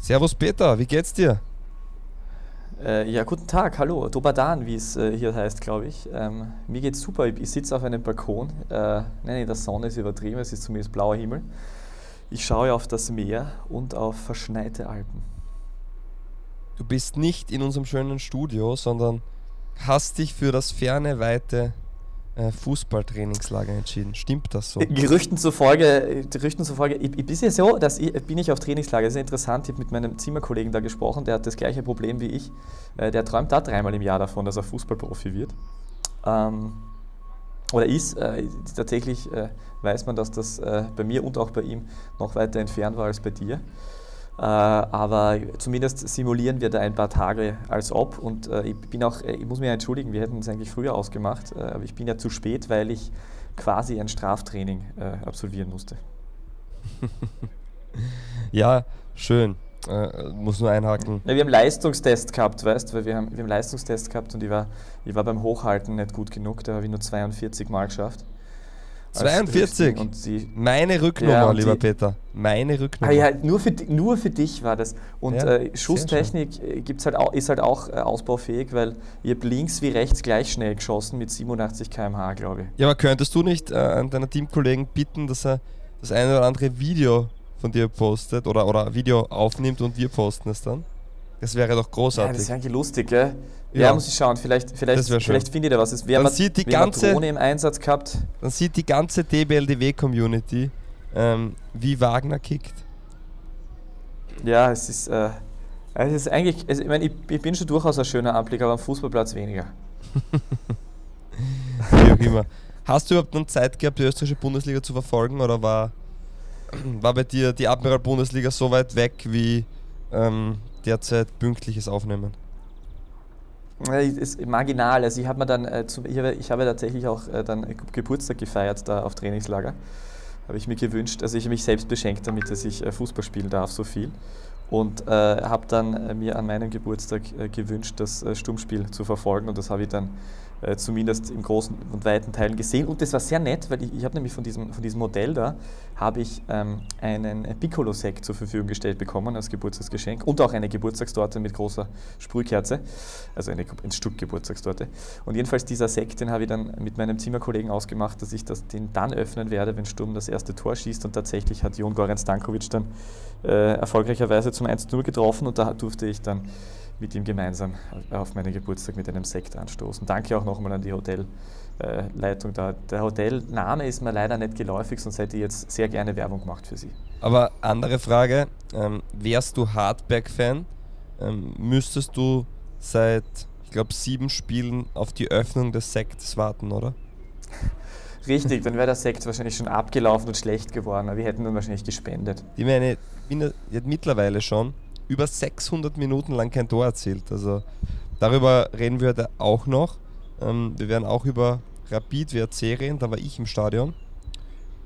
Servus Peter, wie geht's dir? Äh, ja, guten Tag, hallo, Dobadan, wie es äh, hier heißt, glaube ich. Ähm, mir geht's super, ich, ich sitze auf einem Balkon. Äh, nein, der Sonne ist übertrieben, es ist zumindest blauer Himmel. Ich schaue auf das Meer und auf verschneite Alpen. Du bist nicht in unserem schönen Studio, sondern hast dich für das ferne, weite Fußballtrainingslager entschieden. Stimmt das so? Gerüchten zufolge, Gerüchten zufolge ich, ich bin ja so, dass ich, bin ich auf Trainingslager. Das ist interessant. Ich habe mit meinem Zimmerkollegen da gesprochen, der hat das gleiche Problem wie ich. Äh, der träumt da dreimal im Jahr davon, dass er Fußballprofi wird. Ähm, oder ist. Äh, tatsächlich äh, weiß man, dass das äh, bei mir und auch bei ihm noch weiter entfernt war als bei dir. Äh, aber zumindest simulieren wir da ein paar Tage als ob. Und äh, ich bin auch, äh, ich muss mich entschuldigen, wir hätten es eigentlich früher ausgemacht, aber ich bin ja zu spät, weil ich quasi ein Straftraining absolvieren musste. ja, schön. Äh, muss nur einhaken. Ja, wir haben Leistungstest gehabt, weißt du, weil wir haben, wir haben Leistungstest gehabt und ich war, ich war beim Hochhalten nicht gut genug, da habe ich nur 42 Mal geschafft. 42? Und sie, Meine Rücknummer, ja, lieber Peter. Meine Rücknummer. Ah ja, nur für, nur für dich war das. Und ja, äh, Schusstechnik äh, gibt's halt auch, ist halt auch äh, ausbaufähig, weil ihr habt links wie rechts gleich schnell geschossen mit 87 km/h, glaube ich. Ja, aber könntest du nicht äh, an deiner Teamkollegen bitten, dass er das eine oder andere Video von dir postet oder, oder Video aufnimmt und wir posten es dann? Das wäre doch großartig. Ja, das wäre eigentlich lustig, gell? Ja, ja, muss ich schauen. Vielleicht, vielleicht, vielleicht findet ihr was. Dann haben sieht die ganze, Drohne im Einsatz gehabt. Dann sieht die ganze DBLDW-Community, ähm, wie Wagner kickt. Ja, es ist, äh, es ist eigentlich, also ich, meine, ich, ich, bin schon durchaus ein schöner Anblick, aber am Fußballplatz weniger. wie auch immer. Hast du überhaupt noch Zeit gehabt, die österreichische Bundesliga zu verfolgen oder war, war bei dir die Admiral-Bundesliga so weit weg wie ähm, derzeit pünktliches Aufnehmen? ist marginal. Also ich habe mir dann, äh, ich, habe, ich habe tatsächlich auch äh, dann Geburtstag gefeiert da auf Trainingslager. Habe ich mir gewünscht, also ich habe mich selbst beschenkt damit, dass ich äh, Fußball spielen darf, so viel. Und äh, habe dann mir an meinem Geburtstag gewünscht, das Sturmspiel zu verfolgen. Und das habe ich dann äh, zumindest im großen und weiten Teilen gesehen. Und das war sehr nett, weil ich, ich habe nämlich von diesem, von diesem Modell da, habe ich ähm, einen Piccolo-Sekt zur Verfügung gestellt bekommen als Geburtstagsgeschenk und auch eine Geburtstagstorte mit großer Sprühkerze, also eine, ein Stück Geburtstagstorte. Und jedenfalls dieser Sekt, den habe ich dann mit meinem Zimmerkollegen ausgemacht, dass ich das, den dann öffnen werde, wenn Sturm das erste Tor schießt. Und tatsächlich hat Jon Goran Stankovic dann äh, erfolgreicherweise zum 1-0 getroffen und da durfte ich dann mit ihm gemeinsam auf meinen Geburtstag mit einem Sekt anstoßen. Danke auch nochmal an die Hotelleitung da. Der Hotelname ist mir leider nicht geläufig, sonst hätte ich jetzt sehr gerne Werbung gemacht für Sie. Aber andere Frage, ähm, wärst du Hardback-Fan, ähm, müsstest du seit, ich glaube, sieben Spielen auf die Öffnung des Sekts warten, oder? Richtig, dann wäre der Sekt wahrscheinlich schon abgelaufen und schlecht geworden, aber wir hätten dann wahrscheinlich gespendet. Ich meine, mittlerweile schon über 600 Minuten lang kein Tor erzielt. Also darüber reden wir heute auch noch. Ähm, wir werden auch über Rapid WRC reden, da war ich im Stadion.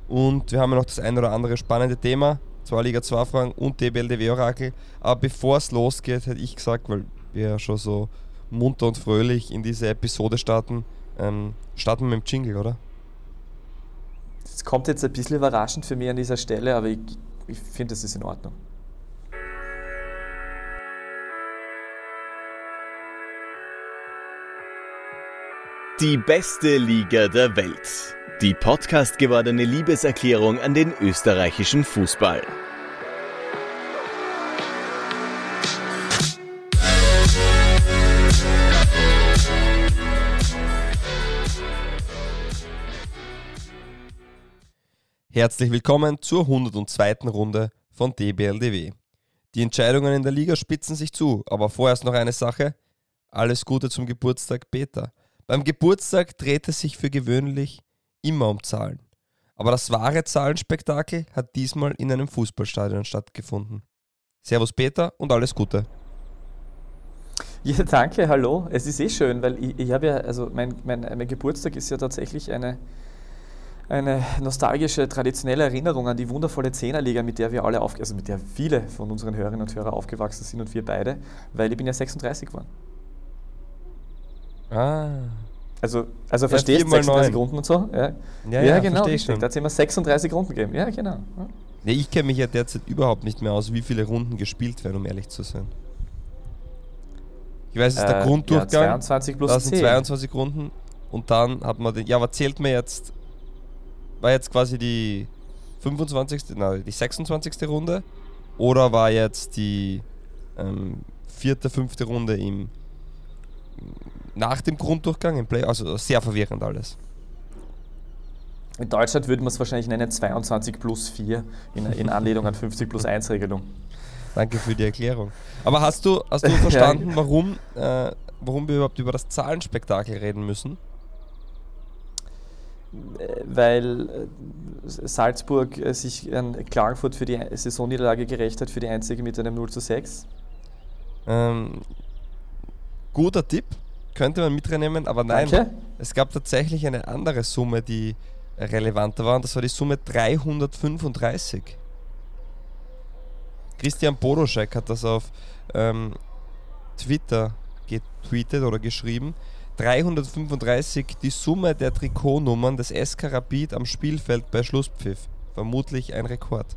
Und wir haben ja noch das ein oder andere spannende Thema, zwei Liga 2 Fragen und DBLDW Orakel. Aber bevor es losgeht, hätte ich gesagt, weil wir ja schon so munter und fröhlich in diese Episode starten, ähm, starten wir mit dem Jingle, oder? Das kommt jetzt ein bisschen überraschend für mich an dieser Stelle, aber ich, ich finde, das ist in Ordnung. Die beste Liga der Welt. Die Podcast gewordene Liebeserklärung an den österreichischen Fußball. Herzlich willkommen zur 102. Runde von DBLDW. Die Entscheidungen in der Liga spitzen sich zu, aber vorerst noch eine Sache. Alles Gute zum Geburtstag, Peter. Beim Geburtstag dreht es sich für gewöhnlich immer um Zahlen. Aber das wahre Zahlenspektakel hat diesmal in einem Fußballstadion stattgefunden. Servus Peter und alles Gute. Ja, danke, hallo. Es ist eh schön, weil ich, ich habe ja, also mein, mein, mein Geburtstag ist ja tatsächlich eine, eine nostalgische, traditionelle Erinnerung an die wundervolle Zehnerliga, mit der wir alle auf, also mit der viele von unseren Hörerinnen und Hörern aufgewachsen sind und wir beide, weil ich bin ja 36 geworden. Ah. Also, also verstehst du 36 Runden und so? Ja, ja, ja, ja genau. Da hat es immer 36 Runden gegeben. Ja, genau. Nee, ich kenne mich ja derzeit überhaupt nicht mehr aus, wie viele Runden gespielt werden, um ehrlich zu sein. Ich weiß, es ist der Äh, Grunddurchgang. Ja, 22 plus das sind 10. 22 Runden. Und dann hat man den. Ja, aber zählt mir jetzt. War jetzt quasi die 25. Nein, die 26. Runde? Oder war jetzt die ähm, vierte, fünfte Runde im. Nach dem Grunddurchgang im Play? Also sehr verwirrend alles. In Deutschland würde man es wahrscheinlich nennen 22 plus 4 in, in Anlehnung an 50 plus 1 Regelung. Danke für die Erklärung. Aber hast du, hast du Ja. verstanden, warum, äh, warum wir überhaupt über das Zahlenspektakel reden müssen? Weil äh, Salzburg äh, sich an Klagenfurt für die Saisonniederlage gerecht hat, für die einzige mit einem 0 zu 6. Ähm, guter Tipp, könnte man mit reinnehmen, aber nein. Danke. Es gab tatsächlich eine andere Summe, die relevanter war, und das war die Summe 335. Christian Bodoschek hat das auf ähm, Twitter getweetet oder geschrieben. 335 die Summe der Trikotnummern des SK Rapid am Spielfeld bei Schlusspfiff. Vermutlich ein Rekord.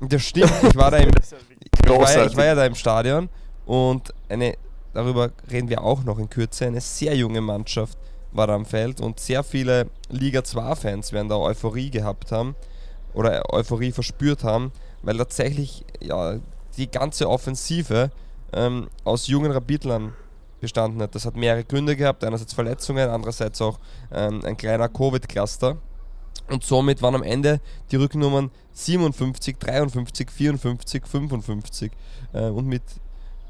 Und das stimmt, ich war da im, ich war, ich war ja da im Stadion und eine, darüber reden wir auch noch in Kürze, eine sehr junge Mannschaft war am Feld und sehr viele Liga 2-Fans werden da Euphorie gehabt haben oder Euphorie verspürt haben, weil tatsächlich ja, die ganze Offensive ähm, aus jungen Rapidlern bestanden hat. Das hat mehrere Gründe gehabt, einerseits Verletzungen, andererseits auch ähm, ein kleiner Covid-Cluster. Und somit waren am Ende die Rücknummern 57, 53, 54, 55 äh, und mit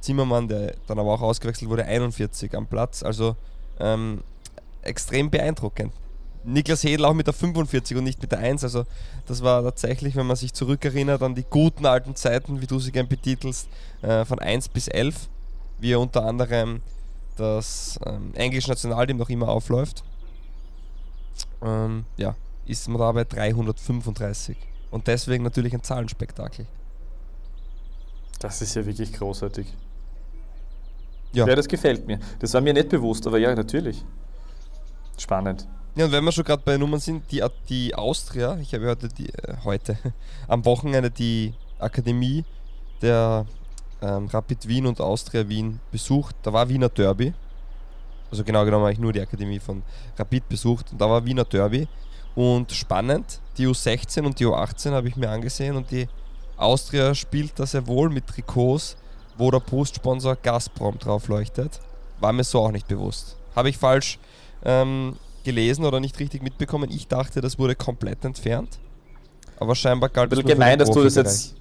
Zimmermann, der dann aber auch ausgewechselt wurde, 41 am Platz. Also ähm, extrem beeindruckend. Niklas Hedl auch mit der 45 und nicht mit der 1. Also das war tatsächlich, wenn man sich zurückerinnert an die guten alten Zeiten, wie du sie gern betitelst, äh, von 1 bis 11, wie er unter anderem das ähm, englische Nationalteam noch immer aufläuft. Ähm, ja, ist man da bei 335. Und deswegen natürlich ein Zahlenspektakel. Das ist ja wirklich großartig. Ja. Ja. das gefällt mir. Das war mir nicht bewusst, aber ja, natürlich. Spannend. Ja, und wenn wir schon gerade bei Nummern sind, die, die Austria, ich habe heute, die, äh, heute am Wochenende die Akademie der ähm, Rapid Wien und Austria Wien besucht. Da war Wiener Derby. Also genau genommen habe ich nur die Akademie von Rapid besucht und da war Wiener Derby. Und spannend, die U16 und die U18 habe ich mir angesehen und die Austria spielt da sehr wohl mit Trikots, wo der Postsponsor Gazprom drauf leuchtet. War mir so auch nicht bewusst. Habe ich falsch ähm, gelesen oder nicht richtig mitbekommen. Ich dachte, das wurde komplett entfernt. Aber scheinbar Ein galt es gemein, dass du das jetzt.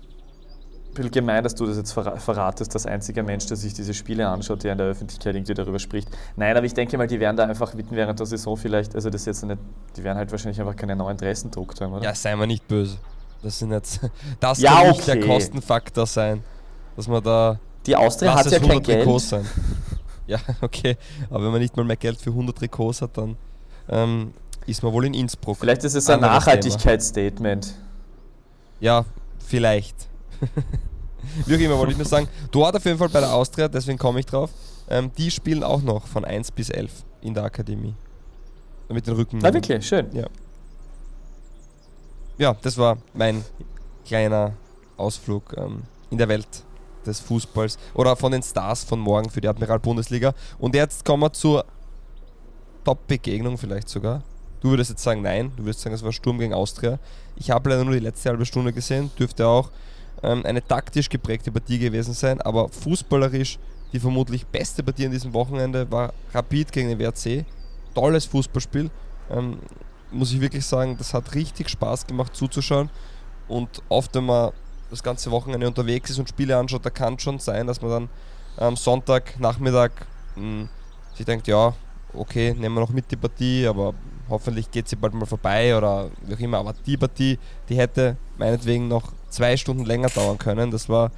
Bisschen gemein, dass du das jetzt verra- verratest, das einzige Mensch, der sich diese Spiele anschaut, der in der Öffentlichkeit irgendwie darüber spricht. Nein, aber ich denke mal, die werden da einfach mitten während der Saison vielleicht, also das ist jetzt nicht, die werden halt wahrscheinlich einfach keine neuen Dressen druckt haben, oder? Ja, sei mal nicht böse. Das sind jetzt. Das Ja, kann nicht der okay. Kostenfaktor sein. Dass man da. Die Austria lass hat ja kein 100 Trikots Geld. sein. Ja, okay. Aber wenn man nicht mal mehr Geld für 100 Trikots hat, dann ähm, ist man wohl in Innsbruck. Vielleicht ist es ein Nachhaltigkeitsstatement. Ja, vielleicht. Wie auch immer wollte ich nur sagen. Dort auf jeden Fall bei der Austria, deswegen komme ich drauf. Ähm, die spielen auch noch von 1 bis 11 in der Akademie. Mit den Rücken. Na wirklich, schön. Ja, das war mein kleiner Ausflug ähm, in der Welt des Fußballs oder von den Stars von morgen für die Admiral Bundesliga. Und jetzt kommen wir zur Top-Begegnung vielleicht sogar. Du würdest jetzt sagen, nein, du würdest sagen, es war Sturm gegen Austria. Ich habe leider nur die letzte halbe Stunde gesehen, dürfte auch ähm, eine taktisch geprägte Partie gewesen sein, aber fußballerisch die vermutlich beste Partie an diesem Wochenende war Rapid gegen den WRC. Tolles Fußballspiel. Ähm, muss ich wirklich sagen, das hat richtig Spaß gemacht zuzuschauen. Und oft, wenn man das ganze Wochenende unterwegs ist und Spiele anschaut, da kann schon sein, dass man dann am Sonntagnachmittag mh, sich denkt, ja, okay, nehmen wir noch mit die Partie, aber hoffentlich geht sie bald mal vorbei oder wie auch immer. Aber die Partie, die hätte meinetwegen noch zwei Stunden länger dauern können. Das war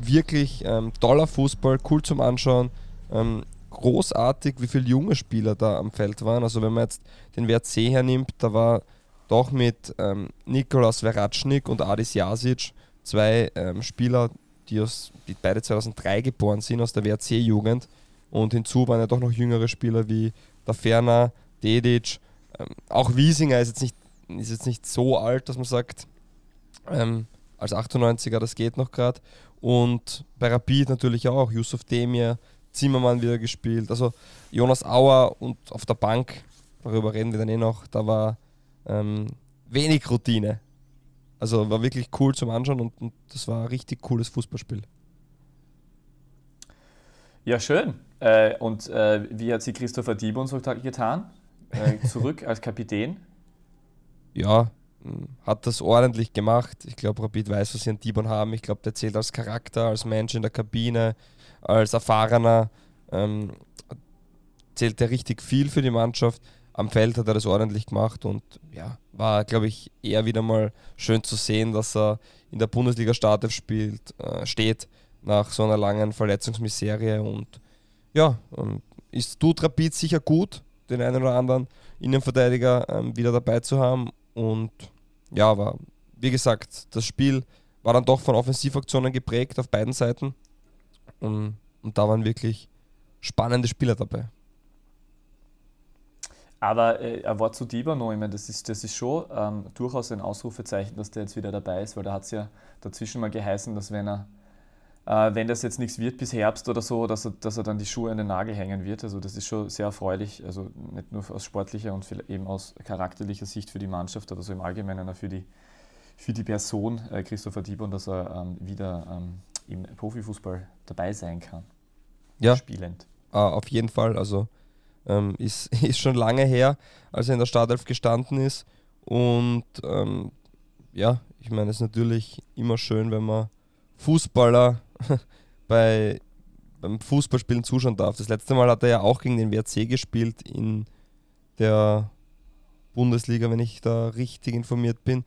wirklich ähm, toller Fußball, cool zum Anschauen. Ähm, großartig, wie viele junge Spieler da am Feld waren. Also wenn man jetzt den WRC hernimmt, da war doch mit ähm, Nikolaus Veratschnik und Adis Jasic zwei ähm, Spieler, die, aus, die beide 2003 geboren sind, aus der WRC-Jugend. Und hinzu waren ja doch noch jüngere Spieler wie der Ferner, Dedic, ähm, auch Wiesinger ist jetzt, nicht, ist jetzt nicht so alt, dass man sagt, ähm, als 98er, das geht noch gerade. Und bei Rapid natürlich auch, Yusuf Demir, Zimmermann wieder gespielt. Also Jonas Auer und auf der Bank, darüber reden wir dann eh noch, da war ähm, wenig Routine. Also war wirklich cool zum Anschauen und, und das war ein richtig cooles Fußballspiel. Ja, schön. Äh, und äh, wie hat sie Christopher Dibon so getan? Äh, zurück als Kapitän? Ja, hm, hat das ordentlich gemacht. Ich glaube, Rapid weiß, was sie an Dibon haben. Ich glaube, der zählt als Charakter, als Mensch in der Kabine, als Erfahrener. Ähm, zählt er richtig viel für die Mannschaft. Am Feld hat er das ordentlich gemacht und ja, war, glaube ich, eher wieder mal schön zu sehen, dass er in der Bundesliga Startelf spielt, äh, steht nach so einer langen Verletzungsmiserie und ja, ähm, ist tut Rapid sicher gut, den einen oder anderen Innenverteidiger ähm, wieder dabei zu haben und ja, aber wie gesagt, das Spiel war dann doch von Offensivaktionen geprägt auf beiden Seiten und, und da waren wirklich spannende Spieler dabei. Aber äh, ein Wort zu Dieber noch, ich meine, das ist, das ist schon ähm, durchaus ein Ausrufezeichen, dass der jetzt wieder dabei ist, weil da hat es ja dazwischen mal geheißen, dass wenn er, äh, wenn das jetzt nichts wird bis Herbst oder so, dass er, dass er dann die Schuhe an den Nagel hängen wird. Also das ist schon sehr erfreulich, also nicht nur aus sportlicher und eben aus charakterlicher Sicht für die Mannschaft, aber so im Allgemeinen auch für die, für die Person äh, Christopher Dieber, dass er ähm, wieder ähm, im Profifußball dabei sein kann. Ja. Spielend. Ah, auf jeden Fall. Also ähm, ist, ist schon lange her, als er in der Startelf gestanden ist. Und ähm, ja, ich meine, es ist natürlich immer schön, wenn man Fußballer bei, beim Fußballspielen zuschauen darf. Das letzte Mal hat er ja auch gegen den WRC gespielt in der Bundesliga, wenn ich da richtig informiert bin.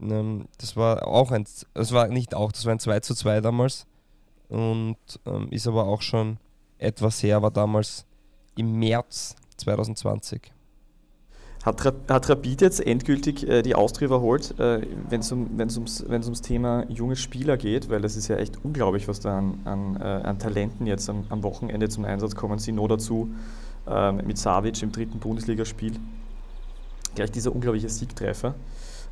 Ähm, das war auch ein, das war nicht auch, das war ein 2 zu 2 damals und ähm, ist aber auch schon etwas her, war damals im März 2020. Hat, hat Rapid jetzt endgültig äh, die Austria überholt, äh, wenn es um, wenn's ums, wenn's ums Thema junge Spieler geht? Weil das ist ja echt unglaublich, was da an, an, äh, an Talenten jetzt am, am, Wochenende zum Einsatz kommen. Sie noch dazu ähm, mit Savic im dritten Bundesligaspiel. Gleich dieser unglaubliche Siegtreffer.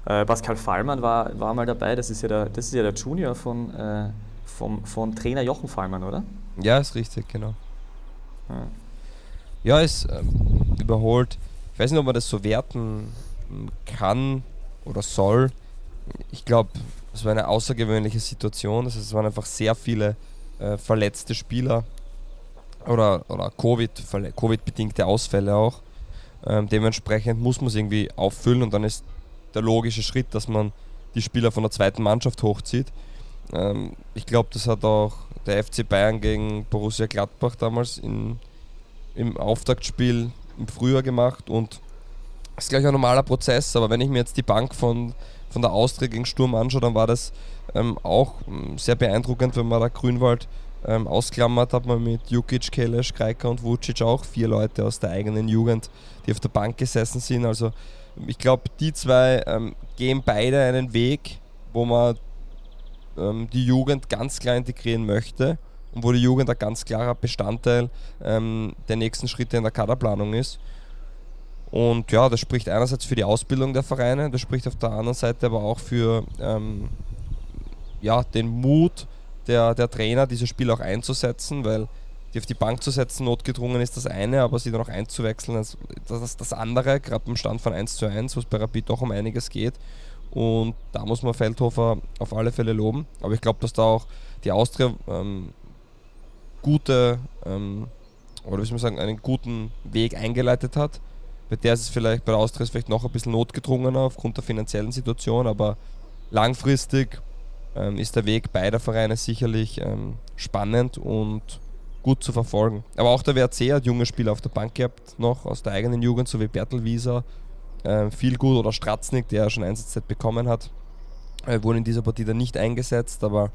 Äh, Pascal Fallmann war, war mal dabei, das ist ja der, das ist ja der Junior von, äh, vom, von Trainer Jochen Fallmann, oder? Ja, ist richtig, genau. Ja ja, ist ähm, überholt. Ich weiß nicht, ob man das so werten kann oder soll. Ich glaube, es war eine außergewöhnliche Situation. Das heißt, es waren einfach sehr viele äh, verletzte Spieler oder, oder Covid-bedingte Ausfälle auch. Ähm, dementsprechend muss man es irgendwie auffüllen und dann ist der logische Schritt, dass man die Spieler von der zweiten Mannschaft hochzieht. Ähm, ich glaube, das hat auch der FC Bayern gegen Borussia Gladbach damals in im Auftaktspiel im Frühjahr gemacht und ist gleich ein normaler Prozess, aber wenn ich mir jetzt die Bank von, von der Austria gegen Sturm anschaue, dann war das ähm, auch ähm, sehr beeindruckend, wenn man da Grünwald ähm, ausklammert, hat man mit Jukic, Kelesch, Kreiker und Vucic auch vier Leute aus der eigenen Jugend, die auf der Bank gesessen sind. Also ich glaube, die zwei ähm, gehen beide einen Weg, wo man ähm, die Jugend ganz klar integrieren möchte und wo die Jugend ein ganz klarer Bestandteil ähm, der nächsten Schritte in der Kaderplanung ist. Und ja, das spricht einerseits für die Ausbildung der Vereine, das spricht auf der anderen Seite aber auch für ähm, ja, den Mut der, der Trainer, diese Spiele auch einzusetzen, weil die auf die Bank zu setzen, notgedrungen ist das eine, aber sie dann auch einzuwechseln, das ist das andere, gerade beim Stand von 1 zu 1, wo es bei Rapid doch um einiges geht. Und da muss man Feldhofer auf alle Fälle loben. Aber ich glaube, dass da auch die Austria ähm, gute, ähm, oder wie soll man sagen, einen guten Weg eingeleitet hat. Bei der ist es vielleicht, bei der Austria ist vielleicht noch ein bisschen notgedrungener aufgrund der finanziellen Situation, aber langfristig ähm, ist der Weg beider Vereine sicherlich ähm, spannend und gut zu verfolgen. Aber auch der WRC hat junge Spieler auf der Bank gehabt, noch aus der eigenen Jugend, so wie Bertel Wieser, äh, viel gut oder Stratznik, der schon Einsatzzeit bekommen hat, äh, wurde in dieser Partie dann nicht eingesetzt, aber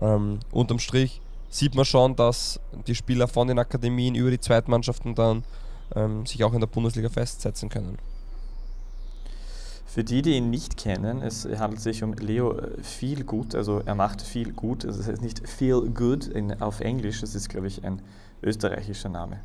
ähm, unterm Strich sieht man schon, dass die Spieler von den Akademien über die Zweitmannschaften dann ähm, sich auch in der Bundesliga festsetzen können. Für die, die ihn nicht kennen, es handelt sich um Leo äh, Feel Good, also er macht viel gut, also das heißt nicht Feel Good in, auf Englisch, das ist glaube ich ein österreichischer Name.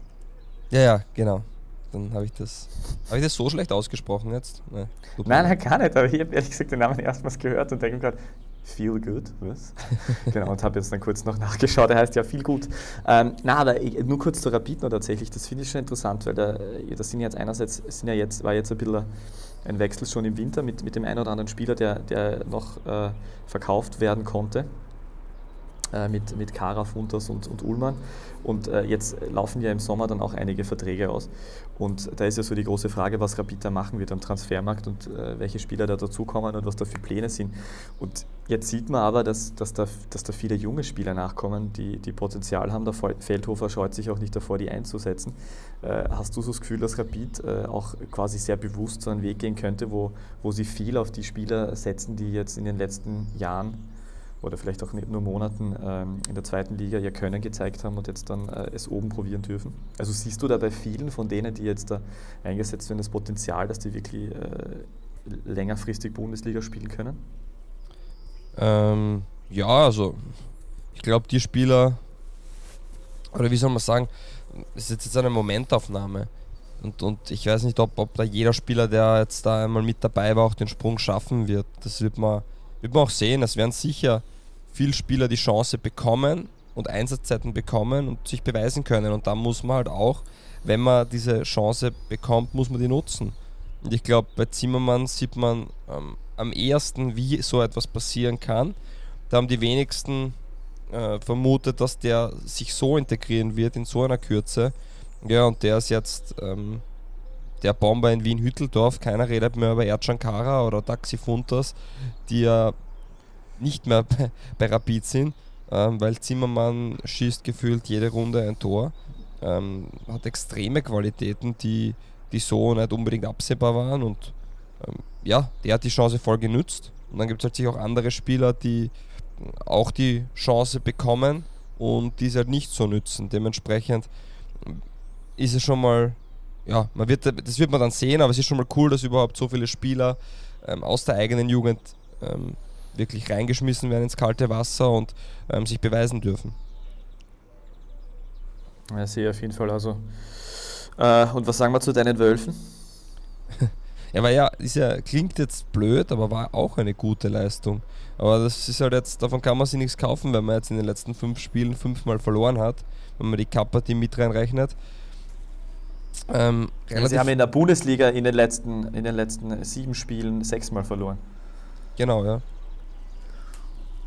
Ja, ja, genau. Dann habe ich das. Habe ich das so schlecht ausgesprochen jetzt? Nee, nein, nein, gar nicht, aber ich habe ehrlich gesagt den Namen erstmals gehört und denke gerade, Feel Good, was? genau, und habe jetzt dann kurz noch nachgeschaut, er heißt ja Feel Good. Ähm, na, aber ich, nur kurz zu Rapid noch tatsächlich, das finde ich schon interessant, weil da, das sind jetzt einerseits, sind ja jetzt, war jetzt ein bisschen ein Wechsel schon im Winter mit, mit dem einen oder anderen Spieler, der, der noch äh, verkauft werden konnte. Äh, mit, mit Kara, Funtas und, und Ullmann. Und äh, jetzt laufen ja im Sommer dann auch einige Verträge aus. Und da ist ja so die große Frage, was Rapid da machen wird am Transfermarkt und äh, welche Spieler da dazukommen und was da für Pläne sind. Und jetzt sieht man aber, dass, dass, da, dass da viele junge Spieler nachkommen, die, die Potenzial haben. Der Feldhofer scheut sich auch nicht davor, die einzusetzen. Äh, hast du so das Gefühl, dass Rapid äh, auch quasi sehr bewusst so einen Weg gehen könnte, wo, wo sie viel auf die Spieler setzen, die jetzt in den letzten Jahren oder vielleicht auch nur Monaten ähm, in der zweiten Liga ihr Können gezeigt haben und jetzt dann äh, es oben probieren dürfen. Also siehst du da bei vielen von denen, die jetzt da eingesetzt werden, das Potenzial, dass die wirklich äh, längerfristig Bundesliga spielen können? Ähm, ja, also ich glaube, die Spieler, oder wie soll man sagen, es ist jetzt eine Momentaufnahme. Und, und ich weiß nicht, ob, ob da jeder Spieler, der jetzt da einmal mit dabei war, auch den Sprung schaffen wird. Das wird man, wird man auch sehen. Es werden sicher viele Spieler die Chance bekommen und Einsatzzeiten bekommen und sich beweisen können. Und dann muss man halt auch, wenn man diese Chance bekommt, muss man die nutzen. Und ich glaube, bei Zimmermann sieht man ähm, am ehesten, wie so etwas passieren kann. Da haben die wenigsten äh, vermutet, dass der sich so integrieren wird in so einer Kürze. Ja, und der ist jetzt ähm, der Bomber in Wien-Hütteldorf. Keiner redet mehr über Erdschan Kara oder Taxi Funtas, die ja nicht mehr bei, bei Rapid sind, ähm, weil Zimmermann schießt gefühlt jede Runde ein Tor. Ähm, hat extreme Qualitäten, die, die so nicht unbedingt absehbar waren und ähm, ja, der hat die Chance voll genützt. Und dann gibt es halt sicher auch andere Spieler, die auch die Chance bekommen und diese halt nicht so nützen. Dementsprechend ist es schon mal, ja, man wird, das wird man dann sehen, aber es ist schon mal cool, dass überhaupt so viele Spieler ähm, aus der eigenen Jugend ähm, wirklich reingeschmissen werden ins kalte Wasser und ähm, sich beweisen dürfen. Ja, sehe auf jeden Fall. Also. Äh, und was sagen wir zu deinen Wölfen? ja, weil ja, ist ja, klingt jetzt blöd, aber war auch eine gute Leistung. Aber das ist halt jetzt, davon kann man sich nichts kaufen, wenn man jetzt in den letzten fünf Spielen fünfmal verloren hat, wenn man die Kappa-Team mit reinrechnet. Ähm, Sie haben in der Bundesliga in den letzten, in den letzten sieben Spielen sechsmal verloren. Genau, ja.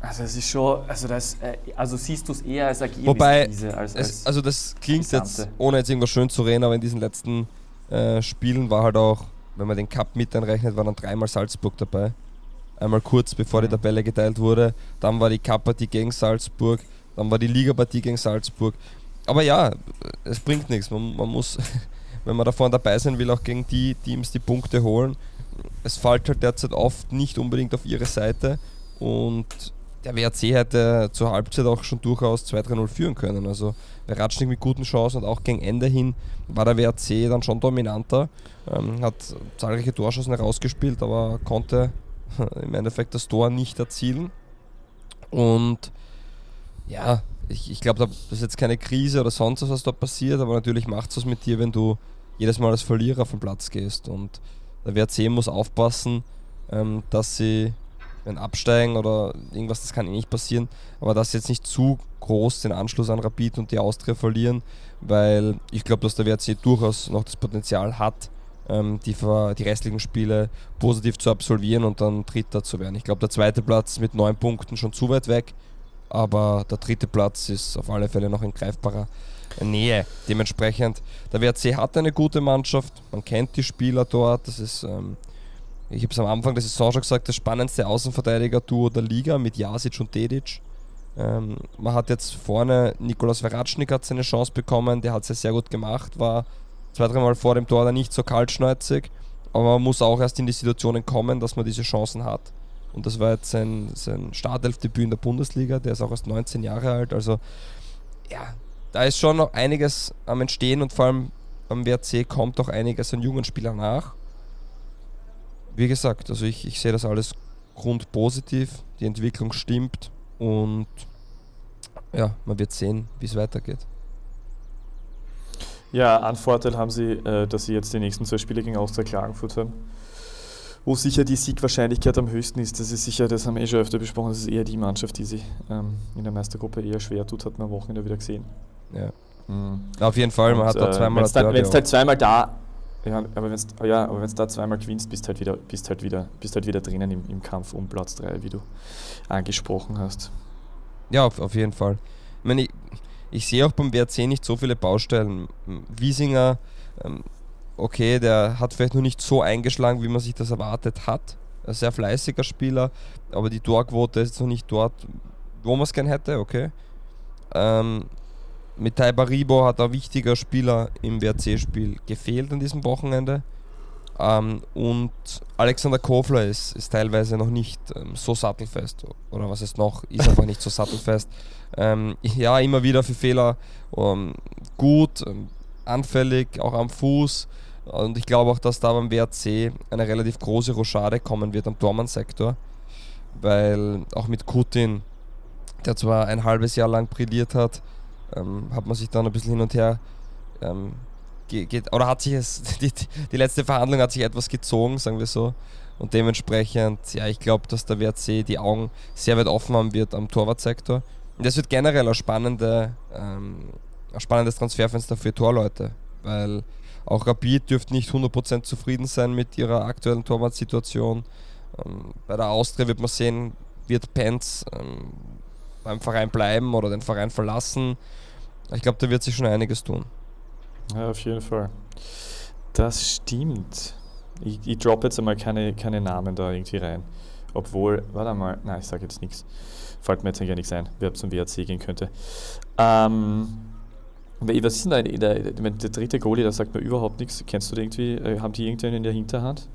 Also es ist schon, also das, äh, also siehst du es eher als Ergebniskrise als, als es, Also das klingt Gesamte. jetzt, ohne jetzt irgendwas schön zu reden, aber in diesen letzten äh, Spielen war halt auch, wenn man den Cup mit einrechnet, war dann dreimal Salzburg dabei. Einmal kurz bevor mhm. die Tabelle geteilt wurde, dann war die Cup-Partie gegen Salzburg, dann war die Liga-Partie gegen Salzburg. Aber ja, es bringt nichts. Man, man muss, wenn man da vorne dabei sein will, auch gegen die Teams die Punkte holen. Es fällt halt derzeit oft nicht unbedingt auf ihre Seite und der WRC hätte zur Halbzeit auch schon durchaus 2-3-0 führen können. Also Ratschnik mit guten Chancen und auch gegen Ende hin war der WRC dann schon dominanter, ähm, hat zahlreiche Torschancen herausgespielt, aber konnte im Endeffekt das Tor nicht erzielen. Und ja, ich, ich glaube, das ist jetzt keine Krise oder sonst was, was da passiert, aber natürlich macht es was mit dir, wenn du jedes Mal als Verlierer den Platz gehst. Und der WRC muss aufpassen, ähm, dass sie wenn absteigen oder irgendwas, das kann eh nicht passieren, aber dass sie jetzt nicht zu groß den Anschluss an Rapid und die Austria verlieren, weil ich glaube, dass der WRC durchaus noch das Potenzial hat, ähm, die, die restlichen Spiele positiv zu absolvieren und dann Dritter zu werden. Ich glaube, der zweite Platz mit neun Punkten schon zu weit weg, aber der dritte Platz ist auf alle Fälle noch in greifbarer Nähe. Dementsprechend, der WRC hat eine gute Mannschaft, man kennt die Spieler dort, das ist ähm, ich habe es am Anfang der Saison schon gesagt, das spannendste Außenverteidiger-Duo der Liga mit Jasic und Dedic. Ähm, man hat jetzt vorne Nikolaus Veratschnik hat seine Chance bekommen, der hat es ja sehr gut gemacht, war zwei, dreimal vor dem Tor dann nicht so kaltschneuzig, aber man muss auch erst in die Situationen kommen, dass man diese Chancen hat. Und das war jetzt sein, sein Startelfdebüt in der Bundesliga, der ist auch erst 19 Jahre alt, also ja, da ist schon noch einiges am Entstehen und vor allem am WRC kommt auch einiges an jungen Spielern nach wie gesagt, also ich, ich sehe das alles grundpositiv, die Entwicklung stimmt und ja, man wird sehen, wie es weitergeht. Ja, einen Vorteil haben sie, äh, dass sie jetzt die nächsten zwei Spiele gegen Austria Klagenfurt haben. Wo sicher die Siegwahrscheinlichkeit am höchsten ist. Das ist sicher, das haben wir eh schon öfter besprochen, das ist eher die Mannschaft, die sich ähm, in der Meistergruppe eher schwer tut, hat man am Wochenende wieder gesehen. Ja. Mhm. Auf jeden Fall, man Und, hat da zweimal äh, Wenn es halt zweimal da, ja, aber wenn es ja, da zweimal gewinnst, bist halt wieder, bist halt wieder, bist halt wieder drinnen im, im Kampf um Platz 3, wie du angesprochen hast. Ja, auf, auf jeden Fall. Ich meine, ich, ich sehe auch beim WRC nicht so viele Baustellen. Wiesinger, ähm, okay, der hat vielleicht noch nicht so eingeschlagen, wie man sich das erwartet hat. Ein sehr fleißiger Spieler, aber die Torquote ist noch nicht dort, wo man es gern hätte, okay. Ähm, mit Taibaribo hat ein wichtiger Spieler im WRC-Spiel gefehlt an diesem Wochenende. Ähm, und Alexander Kofler ist, ist teilweise noch nicht ähm, so sattelfest. Oder was ist noch? Ist einfach nicht so sattelfest. Ähm, ja, immer wieder für Fehler ähm, gut, ähm, anfällig, auch am Fuß. Und ich glaube auch, dass da beim WRC eine relativ große Rochade kommen wird am Tormann-Sektor. Weil auch mit Kutin, der zwar ein halbes Jahr lang brilliert hat, ähm, hat man sich dann ein bisschen hin und her ähm, geht, oder hat sich es, die, die letzte Verhandlung hat sich etwas gezogen, sagen wir so. Und dementsprechend, ja, ich glaube, dass der WRC die Augen sehr weit offen haben wird am Torwartsektor. Und das wird generell ein, spannende, ähm, ein spannendes Transferfenster für Torleute, weil auch Rapid dürfte nicht 100% zufrieden sein mit ihrer aktuellen Torwartsituation. Ähm, bei der Austria wird man sehen, wird Pence ähm, beim Verein bleiben oder den Verein verlassen. Ich glaube, da wird sich schon einiges tun. Ja, auf jeden Fall. Das stimmt. Ich, ich droppe jetzt einmal keine, keine Namen da irgendwie rein. Obwohl, warte mal, nein, ich sage jetzt nichts. Fällt mir jetzt gar nichts ein, wer zum WRC gehen könnte. Ähm, was ist denn da, der, der, der dritte Goalie, da sagt mir überhaupt nichts. Kennst du den irgendwie? Äh, haben die irgendwen in der Hinterhand?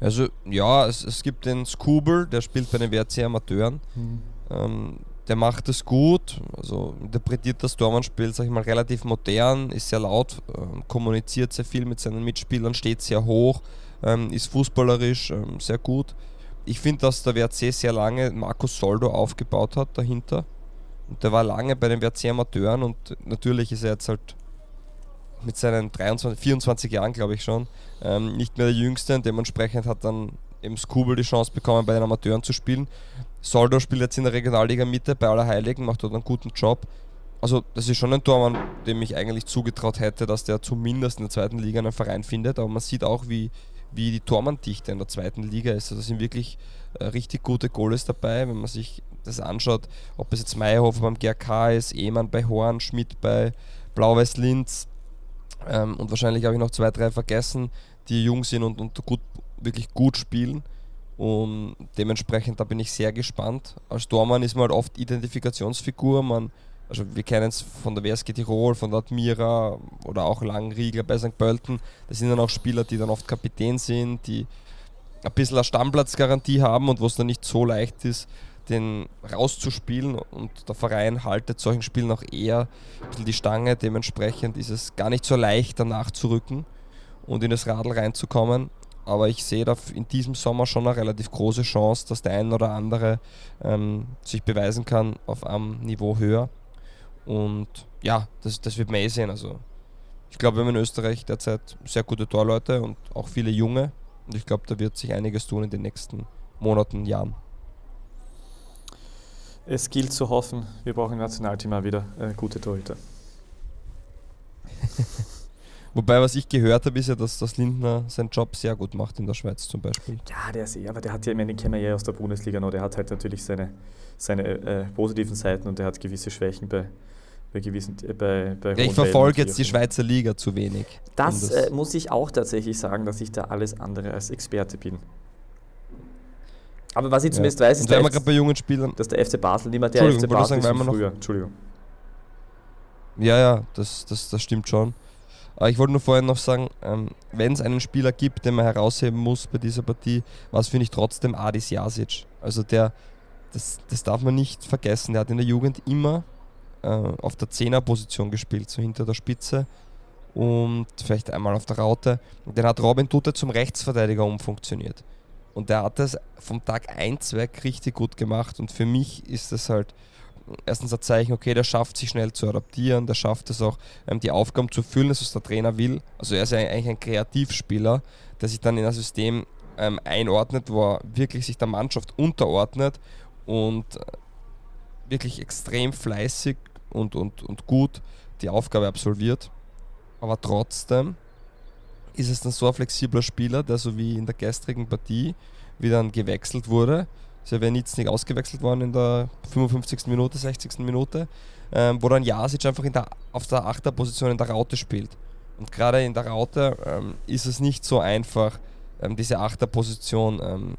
Also, ja, es, es gibt den Scoober, der spielt bei den WRC Amateuren. Hm. Ähm, der macht es gut, also interpretiert das Dortmund-Spiel, sag ich mal, relativ modern, ist sehr laut, äh, kommuniziert sehr viel mit seinen Mitspielern, steht sehr hoch, ähm, ist fußballerisch ähm, sehr gut. Ich finde, dass der WRC sehr lange Markus Soldo aufgebaut hat dahinter. Und der war lange bei den WRC Amateuren und natürlich ist er jetzt halt mit seinen 23, 24 Jahren, glaube ich schon, ähm, nicht mehr der Jüngste dementsprechend hat dann eben Skubel die Chance bekommen, bei den Amateuren zu spielen. Soldo spielt jetzt in der Regionalliga Mitte bei Allerheiligen, macht dort einen guten Job. Also das ist schon ein Tormann, dem ich eigentlich zugetraut hätte, dass der zumindest in der zweiten Liga einen Verein findet. Aber man sieht auch, wie, wie die Tormanndichte in der zweiten Liga ist. Also da sind wirklich äh, richtig gute Goals dabei, wenn man sich das anschaut, ob es jetzt Meyerhofer beim GRK ist, Ehmann bei Horn, Schmidt bei Blau-Weiß Linz ähm, und wahrscheinlich habe ich noch zwei, drei vergessen, die jung sind und, und gut, wirklich gut spielen. Und dementsprechend, da bin ich sehr gespannt. Als Dormann ist man halt oft Identifikationsfigur. Man, also wir kennen es von der WSG Tirol, von der Admira oder auch Langriegler bei St. Pölten. Das sind dann auch Spieler, die dann oft Kapitän sind, die ein bisschen eine Stammplatzgarantie haben und wo es dann nicht so leicht ist, den rauszuspielen. Und der Verein haltet solchen Spielen auch eher die Stange. Dementsprechend ist es gar nicht so leicht, danach zu rücken und in das Radl reinzukommen aber ich sehe da in diesem Sommer schon eine relativ große Chance, dass der ein oder andere ähm, sich beweisen kann auf einem Niveau höher. Und ja, das, das wird man eh sehen. Also ich glaube, wir haben in Österreich derzeit sehr gute Torleute und auch viele junge. Und ich glaube, da wird sich einiges tun in den nächsten Monaten, Jahren. Es gilt zu hoffen, wir brauchen im Nationalteam mal wieder äh, gute Torhüter. Wobei, was ich gehört habe, ist ja, dass das Lindner seinen Job sehr gut macht in der Schweiz zum Beispiel. Ja, der ist eh, aber der hat ja, ich meine, den kennen wir ja aus der Bundesliga noch, der hat halt natürlich seine, seine äh, positiven Seiten und der hat gewisse Schwächen bei, bei gewissen äh, bei, bei ja, Ich verfolge jetzt die Schweizer Liga zu wenig. Das, das äh, muss ich auch tatsächlich sagen, dass ich da alles andere als Experte bin. Aber was ich zumindest weiß, ist, der bei jungen Spielern dass der FC Basel nicht mehr der FC Basel sagen, ist früher. Entschuldigung. Ja, ja, das, das, das stimmt schon. Aber ich wollte nur vorhin noch sagen, ähm, wenn es einen Spieler gibt, den man herausheben muss bei dieser Partie, was finde ich trotzdem Adis Jasic. Also der, das, das darf man nicht vergessen, der hat in der Jugend immer äh, auf der Zehnerposition gespielt, so hinter der Spitze und vielleicht einmal auf der Raute. Den hat Robin Tutte zum Rechtsverteidiger umfunktioniert. Und der hat das vom Tag 1 weg richtig gut gemacht und für mich ist das halt erstens ein Zeichen, okay, der schafft sich schnell zu adaptieren, der schafft es auch, ähm, die Aufgaben zu füllen, das was der Trainer will. Also er ist ja eigentlich ein Kreativspieler, der sich dann in ein System ähm, einordnet, wo er wirklich sich der Mannschaft unterordnet und äh, wirklich extrem fleißig und, und, und gut die Aufgabe absolviert. Aber trotzdem ist es dann so ein flexibler Spieler, der so wie in der gestrigen Partie wieder gewechselt wurde. Ist ja nicht ausgewechselt worden in der 55. Minute, 60. Minute, ähm, wo dann Jasic einfach in der, auf der Achterposition in der Raute spielt. Und gerade in der Raute ähm, ist es nicht so einfach, ähm, diese Achterposition ähm,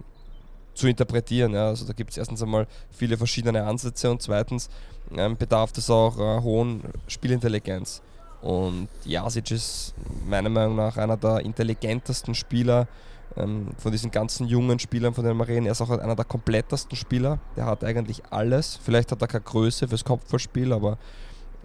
zu interpretieren. Ja. Also da gibt es erstens einmal viele verschiedene Ansätze und zweitens ähm, bedarf es auch äh, hohen Spielintelligenz. Und Jasic ist meiner Meinung nach einer der intelligentesten Spieler ähm, von diesen ganzen jungen Spielern, von denen wir. Er ist auch einer der komplettesten Spieler. Der hat eigentlich alles. Vielleicht hat er keine Größe fürs Kopfballspiel, aber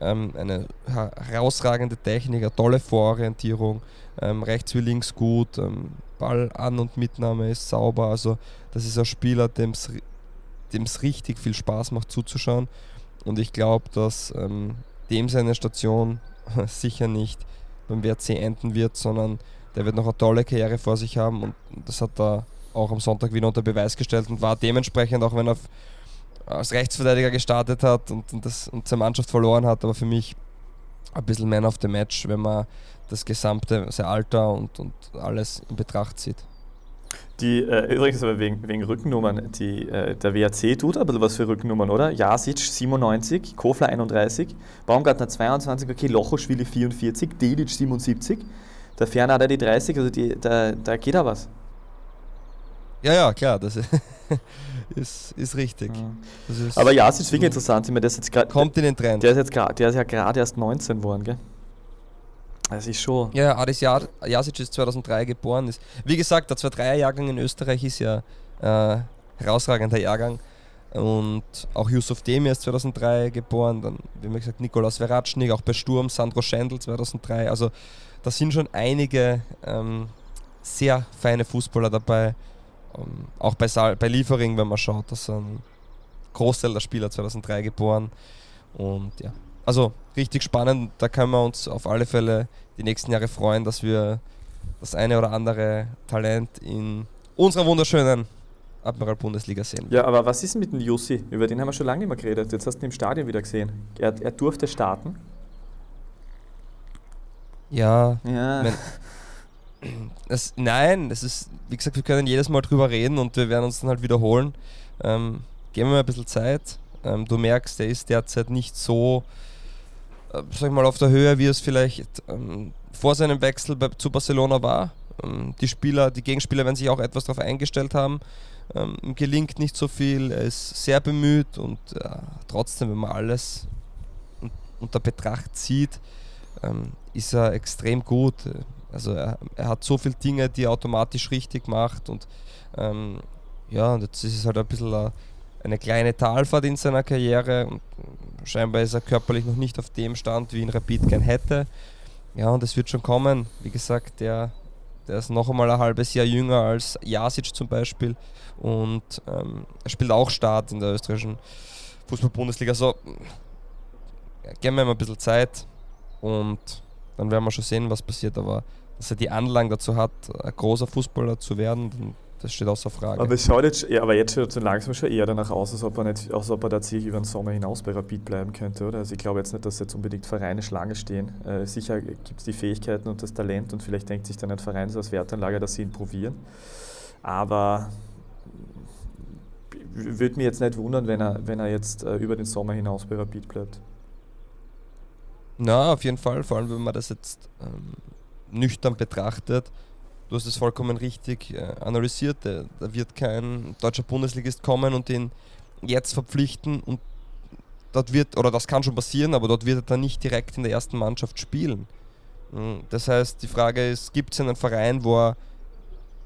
ähm, eine herausragende Technik, eine tolle Vororientierung, ähm, rechts wie links gut, ähm, Ball an und Mitnahme ist sauber. Also das ist ein Spieler, dem es richtig viel Spaß macht zuzuschauen. Und ich glaube, dass ähm, dem seine Station sicher nicht beim WRC enden wird, sondern der wird noch eine tolle Karriere vor sich haben und das hat er auch am Sonntag wieder unter Beweis gestellt und war dementsprechend, auch wenn er als Rechtsverteidiger gestartet hat und, und, das, und seine Mannschaft verloren hat, aber für mich ein bisschen Man of the Match, wenn man das gesamte, sein Alter und, und alles in Betracht zieht. Die, äh, übrigens aber wegen, wegen Rückennummern, die, äh, der WAC tut ein bisschen was für Rückennummern, oder? Jasic 97, Kofler 31, Baumgartner 22, okay, Lochoschwili 44, Delic 77, der Ferner hat er die 30, also die, da, da geht da was. Ja, ja, klar, das ist, ist richtig. Ja. Ist aber Jasic ist wirklich interessant, ich meine, der ist jetzt grad, Kommt in den Trend. Der ist, jetzt grad, der ist ja gerade erst 19 geworden, gell? Das ist schon. Ja, Adis Jasic ist 2003 geboren. Ist, wie gesagt, der 2-3er-Jahrgang in Österreich ist ja äh, herausragender Jahrgang. Und auch Yusuf Demir ist 2003 geboren. Dann, wie man gesagt, Nikolaus Veratschnik, auch bei Sturm, Sandro Schendl 2003. Also, da sind schon einige ähm, sehr feine Fußballer dabei. Ähm, auch bei, Saal, bei Liefering, wenn man schaut, das sind Großteil der Spieler 2003 geboren. Und ja, also richtig spannend. Da können wir uns auf alle Fälle die nächsten Jahre freuen, dass wir das eine oder andere Talent in unserer wunderschönen Admiral-Bundesliga sehen. Ja, aber was ist mit dem Jussi? Über den haben wir schon lange mehr geredet. Jetzt hast du ihn im Stadion wieder gesehen. Er, er durfte starten. Ja. ja. Mein, das, nein, das ist, wie gesagt, wir können jedes Mal drüber reden und wir werden uns dann halt wiederholen. Ähm, geben wir mal ein bisschen Zeit. Ähm, du merkst, er ist derzeit nicht so sag ich mal, auf der Höhe, wie es vielleicht ähm, vor seinem Wechsel bei, zu Barcelona war. Ähm, die Spieler, die Gegenspieler werden sich auch etwas darauf eingestellt haben. Ähm, gelingt nicht so viel, er ist sehr bemüht und äh, trotzdem, wenn man alles un unter Betracht zieht, ähm, ist er extrem gut. Also er, er, hat so viele Dinge, die er automatisch richtig macht und ähm, ja, und jetzt ist es halt ein bisschen eine, eine kleine Talfahrt in seiner Karriere und scheinbar ist er körperlich noch nicht auf dem Stand, wie ihn Rapid gern hätte. Ja, und es wird schon kommen. Wie gesagt, der, der ist noch einmal ein halbes Jahr jünger als Jasic zum Beispiel. Und ähm, er spielt auch Start in der österreichischen Fußball-Bundesliga. Also ja, geben wir ihm ein bisschen Zeit und dann werden wir schon sehen, was passiert. Aber dass er die Anlagen dazu hat, ein großer Fußballer zu werden, dann das steht außer Frage. Aber es schaut jetzt, ja, aber jetzt schaut es langsam schon eher danach aus, als ob er, nicht, als ob er tatsächlich über den Sommer hinaus bei Rapid bleiben könnte, oder? Also ich glaube jetzt nicht, dass jetzt unbedingt Vereine Schlange stehen. Äh, sicher gibt es die Fähigkeiten und das Talent und vielleicht denkt sich dann ein Verein so als Wertanlage, dass sie ihn probieren. Aber würde mich jetzt nicht wundern, wenn er, wenn er jetzt äh, über den Sommer hinaus bei Rapid bleibt. Na, auf jeden Fall, vor allem wenn man das jetzt ähm, nüchtern betrachtet du hast es vollkommen richtig äh, analysiert. Da, wird kein deutscher Bundesligist kommen und den jetzt verpflichten und dort wird, oder das kann schon passieren, aber dort wird er dann nicht direkt in der ersten Mannschaft spielen. Hm, das heißt, die Frage ist, gibt es einen Verein, wo er,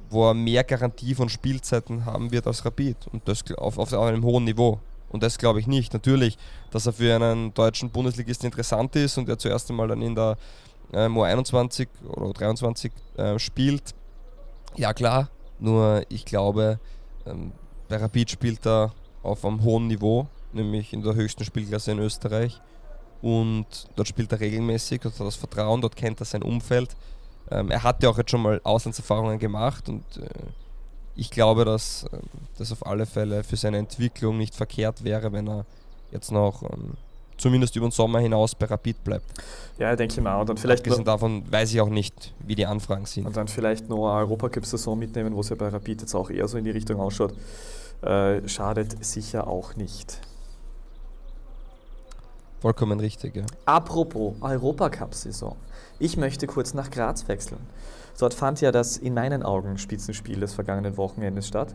wo er mehr Garantie von Spielzeiten haben wird als Rapid und das auf, auf einem hohen Niveau? Und das glaube ich nicht. Natürlich, dass er für einen deutschen Bundesligisten interessant ist und er zuerst einmal dann in der äh, Mo 21 oder 23 äh, spielt. Ja klar, nur ich glaube, ähm, bei Rapid spielt er auf einem hohen Niveau, nämlich in der höchsten Spielklasse in Österreich. Und dort spielt er regelmäßig, hat das Vertrauen, dort kennt er sein Umfeld. Ähm, er hat ja auch jetzt schon mal Auslandserfahrungen gemacht und äh, ich glaube, dass ähm, das auf alle Fälle für seine Entwicklung nicht verkehrt wäre, wenn er jetzt noch ähm, zumindest über den Sommer hinaus bei Rapid bleibt. Ja, denke ich mal. Und dann vielleicht Abgesehen davon weiß ich auch nicht, wie die Anfragen sind. Und dann vielleicht noch eine Europacup-Saison mitnehmen, wo es ja bei Rapid jetzt auch eher so in die Richtung ausschaut. Äh, schadet sicher auch nicht. Vollkommen richtig, ja. Apropos Europacup-Saison. Ich möchte kurz nach Graz wechseln. Dort fand ja das in meinen Augen Spitzenspiel des vergangenen Wochenendes statt,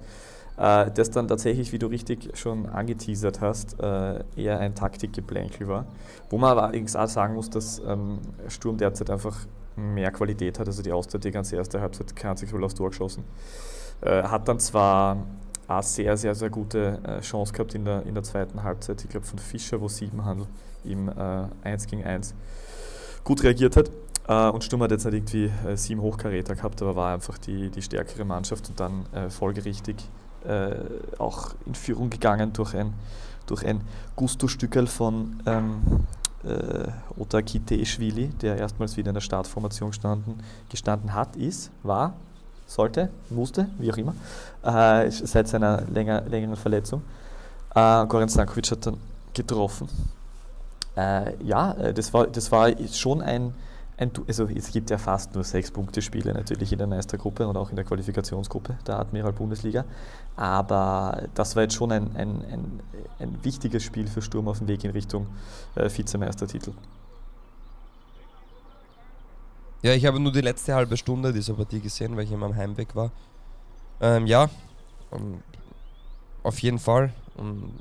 äh, das dann tatsächlich, wie du richtig schon angeteasert hast, äh, eher ein Taktikgeplänkel war. Wo man allerdings auch sagen muss, dass ähm, Sturm derzeit einfach mehr Qualität hat. Also die Austria die ganze erste Halbzeit kein einziges Goal aufs Tor geschossen. Äh, hat dann zwar eine sehr, sehr, sehr gute äh, Chance gehabt in der, in der zweiten Halbzeit, ich glaube von Fischer, wo sieben Handel im äh, 1 gegen 1 gut reagiert hat. Äh, und Sturm hat jetzt nicht irgendwie äh, sieben Hochkaräter gehabt, aber war einfach die, die stärkere Mannschaft und dann äh, folgerichtig äh, auch in Führung gegangen durch ein, durch ein Gusto-Stückel von ähm, äh, Ota Kiteschwili, der erstmals wieder in der Startformation gestanden, gestanden hat, ist, war, sollte, musste, wie auch immer, äh, seit seiner länger, längeren Verletzung. Äh, Goran Stankovic hat dann getroffen. Äh, ja, äh, das war, das war schon ein, ein, also es gibt ja fast nur sechs Punkte-Spiele natürlich in der Meistergruppe und auch in der Qualifikationsgruppe der Admiral Bundesliga. Aber das war jetzt schon ein, ein, ein, ein wichtiges Spiel für Sturm auf dem Weg in Richtung äh, Vizemeistertitel. Ja, ich habe nur die letzte halbe Stunde dieser Partie gesehen, weil ich immer am Heimweg war. Ähm, ja, ähm, auf jeden Fall. Und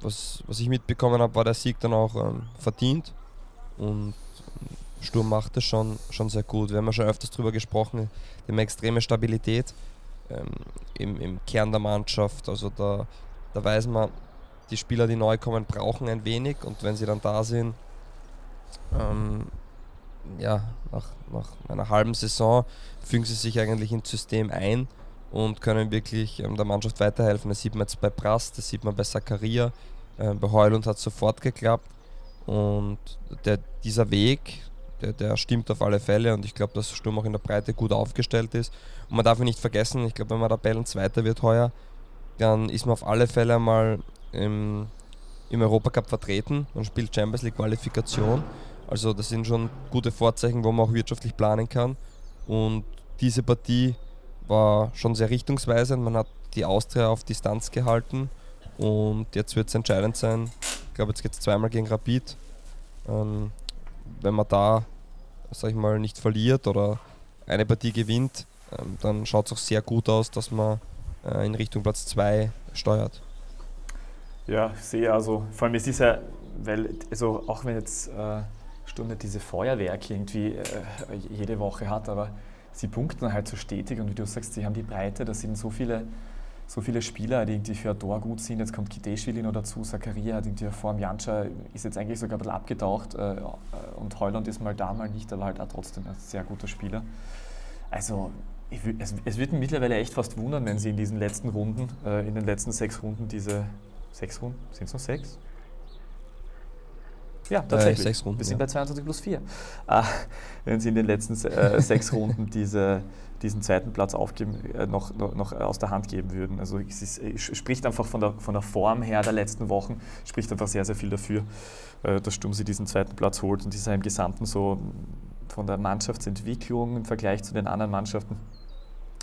was, was ich mitbekommen habe, war der Sieg dann auch ähm, verdient. Und Sturm macht das schon, schon sehr gut. Wir haben ja schon öfters darüber gesprochen, die haben extreme Stabilität ähm, im, im Kern der Mannschaft. Also da, da weiß man, die Spieler, die neu kommen, brauchen ein wenig und wenn sie dann da sind, ähm, ja, nach, nach einer halben Saison fügen sie sich eigentlich ins System ein und können wirklich ähm, der Mannschaft weiterhelfen. Das sieht man jetzt bei Brass, das sieht man bei Zakaria, äh, bei Heulund hat es sofort geklappt. Und der, dieser Weg, der, der stimmt auf alle Fälle und ich glaube, dass Sturm auch in der Breite gut aufgestellt ist. Und man darf nicht vergessen, ich glaube, wenn man Tabellenzweiter wird heuer, dann ist man auf alle Fälle mal im, im Europacup vertreten und spielt Champions League Qualifikation. Also das sind schon gute Vorzeichen, wo man auch wirtschaftlich planen kann. Und diese Partie war schon sehr richtungsweisend. Man hat die Austria auf Distanz gehalten und jetzt wird es entscheidend sein. Ich glaube, jetzt geht es zweimal gegen Rapid. Ähm, wenn man da, sag ich mal, nicht verliert oder eine Partie gewinnt, ähm, dann schaut es auch sehr gut aus, dass man äh, in Richtung Platz 2 steuert. Ja, sehe also, vor allem es ist ja, weil, also auch wenn jetzt äh, Stunde diese Feuerwerke irgendwie äh, jede Woche hat, aber sie punkten halt so stetig und wie du sagst, sie haben die Breite, da sind so viele, so viele Spieler, die irgendwie für ein Tor gut sind. Jetzt kommt Kideschwili noch dazu, Zakaria hat irgendwie vor dem Janscha, ist jetzt eigentlich sogar ein bisschen abgetaucht äh, und Heuland ist mal da, mal nicht, aber halt auch trotzdem ein sehr guter Spieler. Also will, es, es würde mich mittlerweile echt fast wundern, wenn sie in diesen letzten Runden, äh, in den letzten sechs Runden diese, sechs Runden, sind es noch sechs? Ja, tatsächlich. Äh, sechs Runden, Wir sind ja. bei 22 plus 4. Äh, wenn sie in den letzten äh, sechs Runden diese, diesen zweiten Platz aufgeben, äh, noch, noch, noch, aus der Hand geben würden. Also es, ist, es, spricht einfach von der, von der Form her der letzten Wochen, spricht einfach sehr, sehr viel dafür, äh, dass Sturm sie diesen zweiten Platz holt und dieser im Gesamten so von der Mannschaftsentwicklung im Vergleich zu den anderen Mannschaften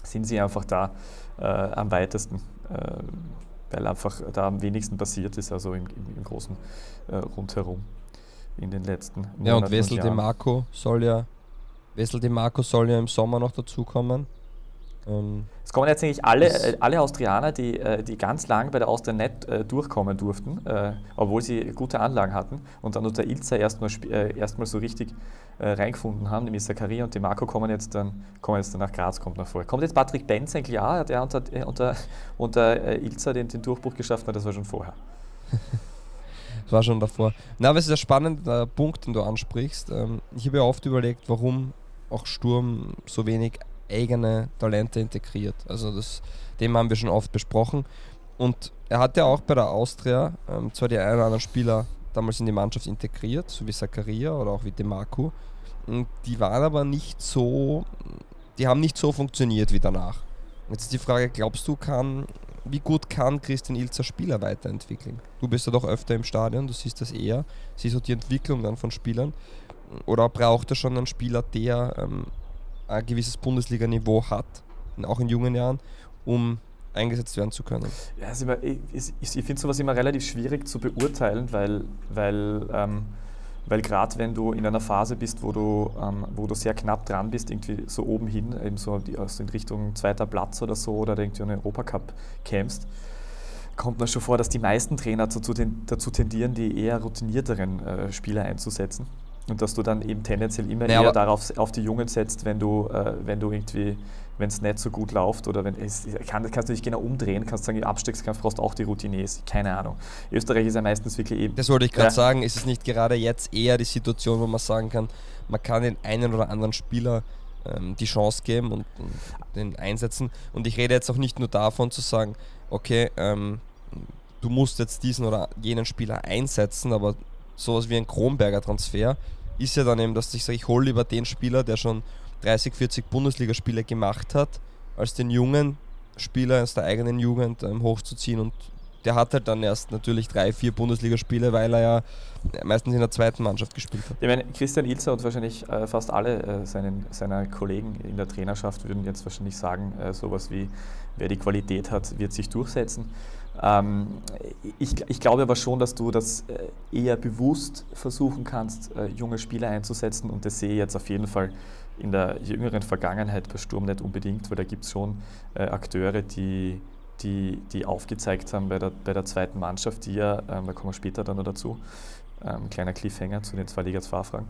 sind sie einfach da äh, am weitesten weil einfach da am wenigsten passiert ist, also im, im, im großen äh, Rundherum in den letzten Monaten. Ja, und Wessel de Marco soll ja Wessel de Marco soll ja im Sommer noch dazukommen. Ähm, es kommen jetzt eigentlich alle, äh, alle Austrianer, die, äh, die ganz lang bei der Austria Net äh, durchkommen durften, äh, obwohl sie gute Anlagen hatten und dann unter Ilza erstmal äh, erstmal so richtig äh, reingefunden haben, nämlich Zakaria und De Marco kommen jetzt dann, kommen jetzt dann nach Graz, kommt noch vor. Kommt jetzt Patrick Benz eigentlich auch, der unter, unter, unter Ilza den, den Durchbruch geschafft hat, das war schon vorher. Das war schon davor. Na, aber es ist ein spannender Punkt, den du ansprichst. Ähm, ich habe ja oft überlegt, warum auch Sturm so wenig eigene Talente integriert. Also das Thema haben wir schon oft besprochen. Und er hat ja auch bei der Austria ähm, zwar die einen oder anderen Spieler damals in die Mannschaft integriert, so wie Zakaria oder auch wie Demarco. Die waren aber nicht so, die haben nicht so funktioniert wie danach. Jetzt ist die Frage, glaubst du, kann, wie gut kann Christian Ilzer Spieler weiterentwickeln? Du bist ja doch öfter im Stadion, du siehst das eher, siehst du die Entwicklung dann von Spielern. Oder braucht er schon einen Spieler, der ähm, ein gewisses Bundesliga-Niveau hat, auch in jungen Jahren, um eingesetzt werden zu können? Ja, ich, ich, ich finde sowas immer relativ schwierig zu beurteilen, weil, weil, ähm, weil gerade wenn du in einer Phase bist, wo du, ähm, wo du sehr knapp dran bist, irgendwie so oben hin, eben so also in Richtung zweiter Platz oder so oder irgendwie einen Europacup kämpfst, kommt mir schon vor, dass die meisten Trainer dazu, dazu tendieren, die eher routinierteren äh, Spieler einzusetzen. Und dass du dann eben tendenziell immer naja, eher darauf auf die Jungen setzt, wenn du, äh, wenn du irgendwie, wenn es nicht so gut läuft oder wenn es kann, kannst du nicht genau umdrehen, kannst sagen, Abstiegskampf brauchst auch die Routiniers, keine Ahnung. Österreich ist ja meistens wirklich eben. Das wollte ich gerade ja. sagen, ist es nicht gerade jetzt eher die Situation, wo man sagen kann, man kann den einen oder anderen Spieler ähm, die Chance geben und, und, den einsetzen. Und ich rede jetzt auch nicht nur davon zu sagen, okay, ähm, du musst jetzt diesen oder jenen Spieler einsetzen, aber sowas wie ein Kronberger Transfer ist ja dann eben, dass ich sage, ich hole lieber den Spieler, der schon 30, 40 Bundesligaspiele gemacht hat, als den jungen Spieler aus der eigenen Jugend ähm, hochzuziehen und der hat halt dann erst natürlich drei, vier Bundesligaspiele, weil er ja meistens in der zweiten Mannschaft gespielt hat. Ich meine, Christian Ilzer und wahrscheinlich äh, fast alle äh, seinen, seiner Kollegen in der Trainerschaft würden jetzt wahrscheinlich sagen, äh, sowas wie, wer die Qualität hat, wird sich durchsetzen. Ähm, ich, ich, glaube aber schon, dass du das äh, eher bewusst versuchen kannst, äh, junge Spieler einzusetzen. Und das sehe ich jetzt auf jeden Fall in der jüngeren Vergangenheit bei Sturm nicht unbedingt, weil da gibt es schon äh, Akteure, die, die, die aufgezeigt haben bei der, bei der zweiten Mannschaft, die ja, ähm, da kommen wir später dann noch dazu, ähm, kleiner Cliffhanger zu den zwei Liga 2 Fragen,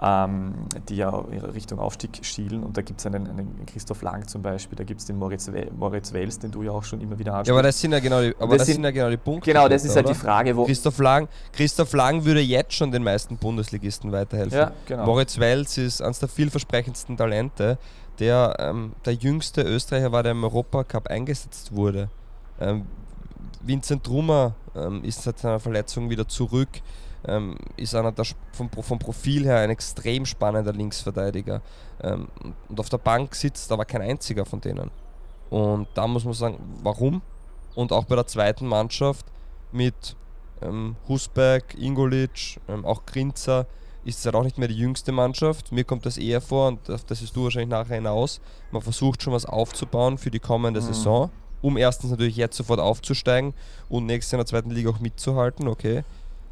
ähm, die ja Richtung Aufstieg schielen. Und da gibt es einen, einen, Christoph Lang zum Beispiel, da gibt es den Moritz, Moritz Wels, den du ja auch schon immer wieder ansprichst. Ja, aber das sind ja genau die, aber das, das sind, sind, ja genau die Punkte. Genau, das ist halt die Frage, wo. Christoph Lang, Christoph Lang würde jetzt schon den meisten Bundesligisten weiterhelfen. Ja, genau. Moritz Wels ist eines der vielversprechendsten Talente, der ähm, der jüngste Österreicher war, der im Europacup eingesetzt wurde. Ähm, Vincent Trummer ähm, ist seit seiner Verletzung wieder zurück ähm, ist einer der, vom, vom, Profil her ein extrem spannender Linksverteidiger. Ähm, und auf der Bank sitzt aber kein einziger von denen. Und da muss man sagen, warum? Und auch bei der zweiten Mannschaft mit ähm, Husberg, Ingolic, ähm, auch Grinzer ist es halt auch nicht mehr die jüngste Mannschaft. Mir kommt das eher vor, und das ist du wahrscheinlich nachher hinaus. Man versucht schon was aufzubauen für die kommende mhm. Saison, um erstens natürlich jetzt sofort aufzusteigen und nächstes Jahr in der zweiten Liga auch mitzuhalten, okay.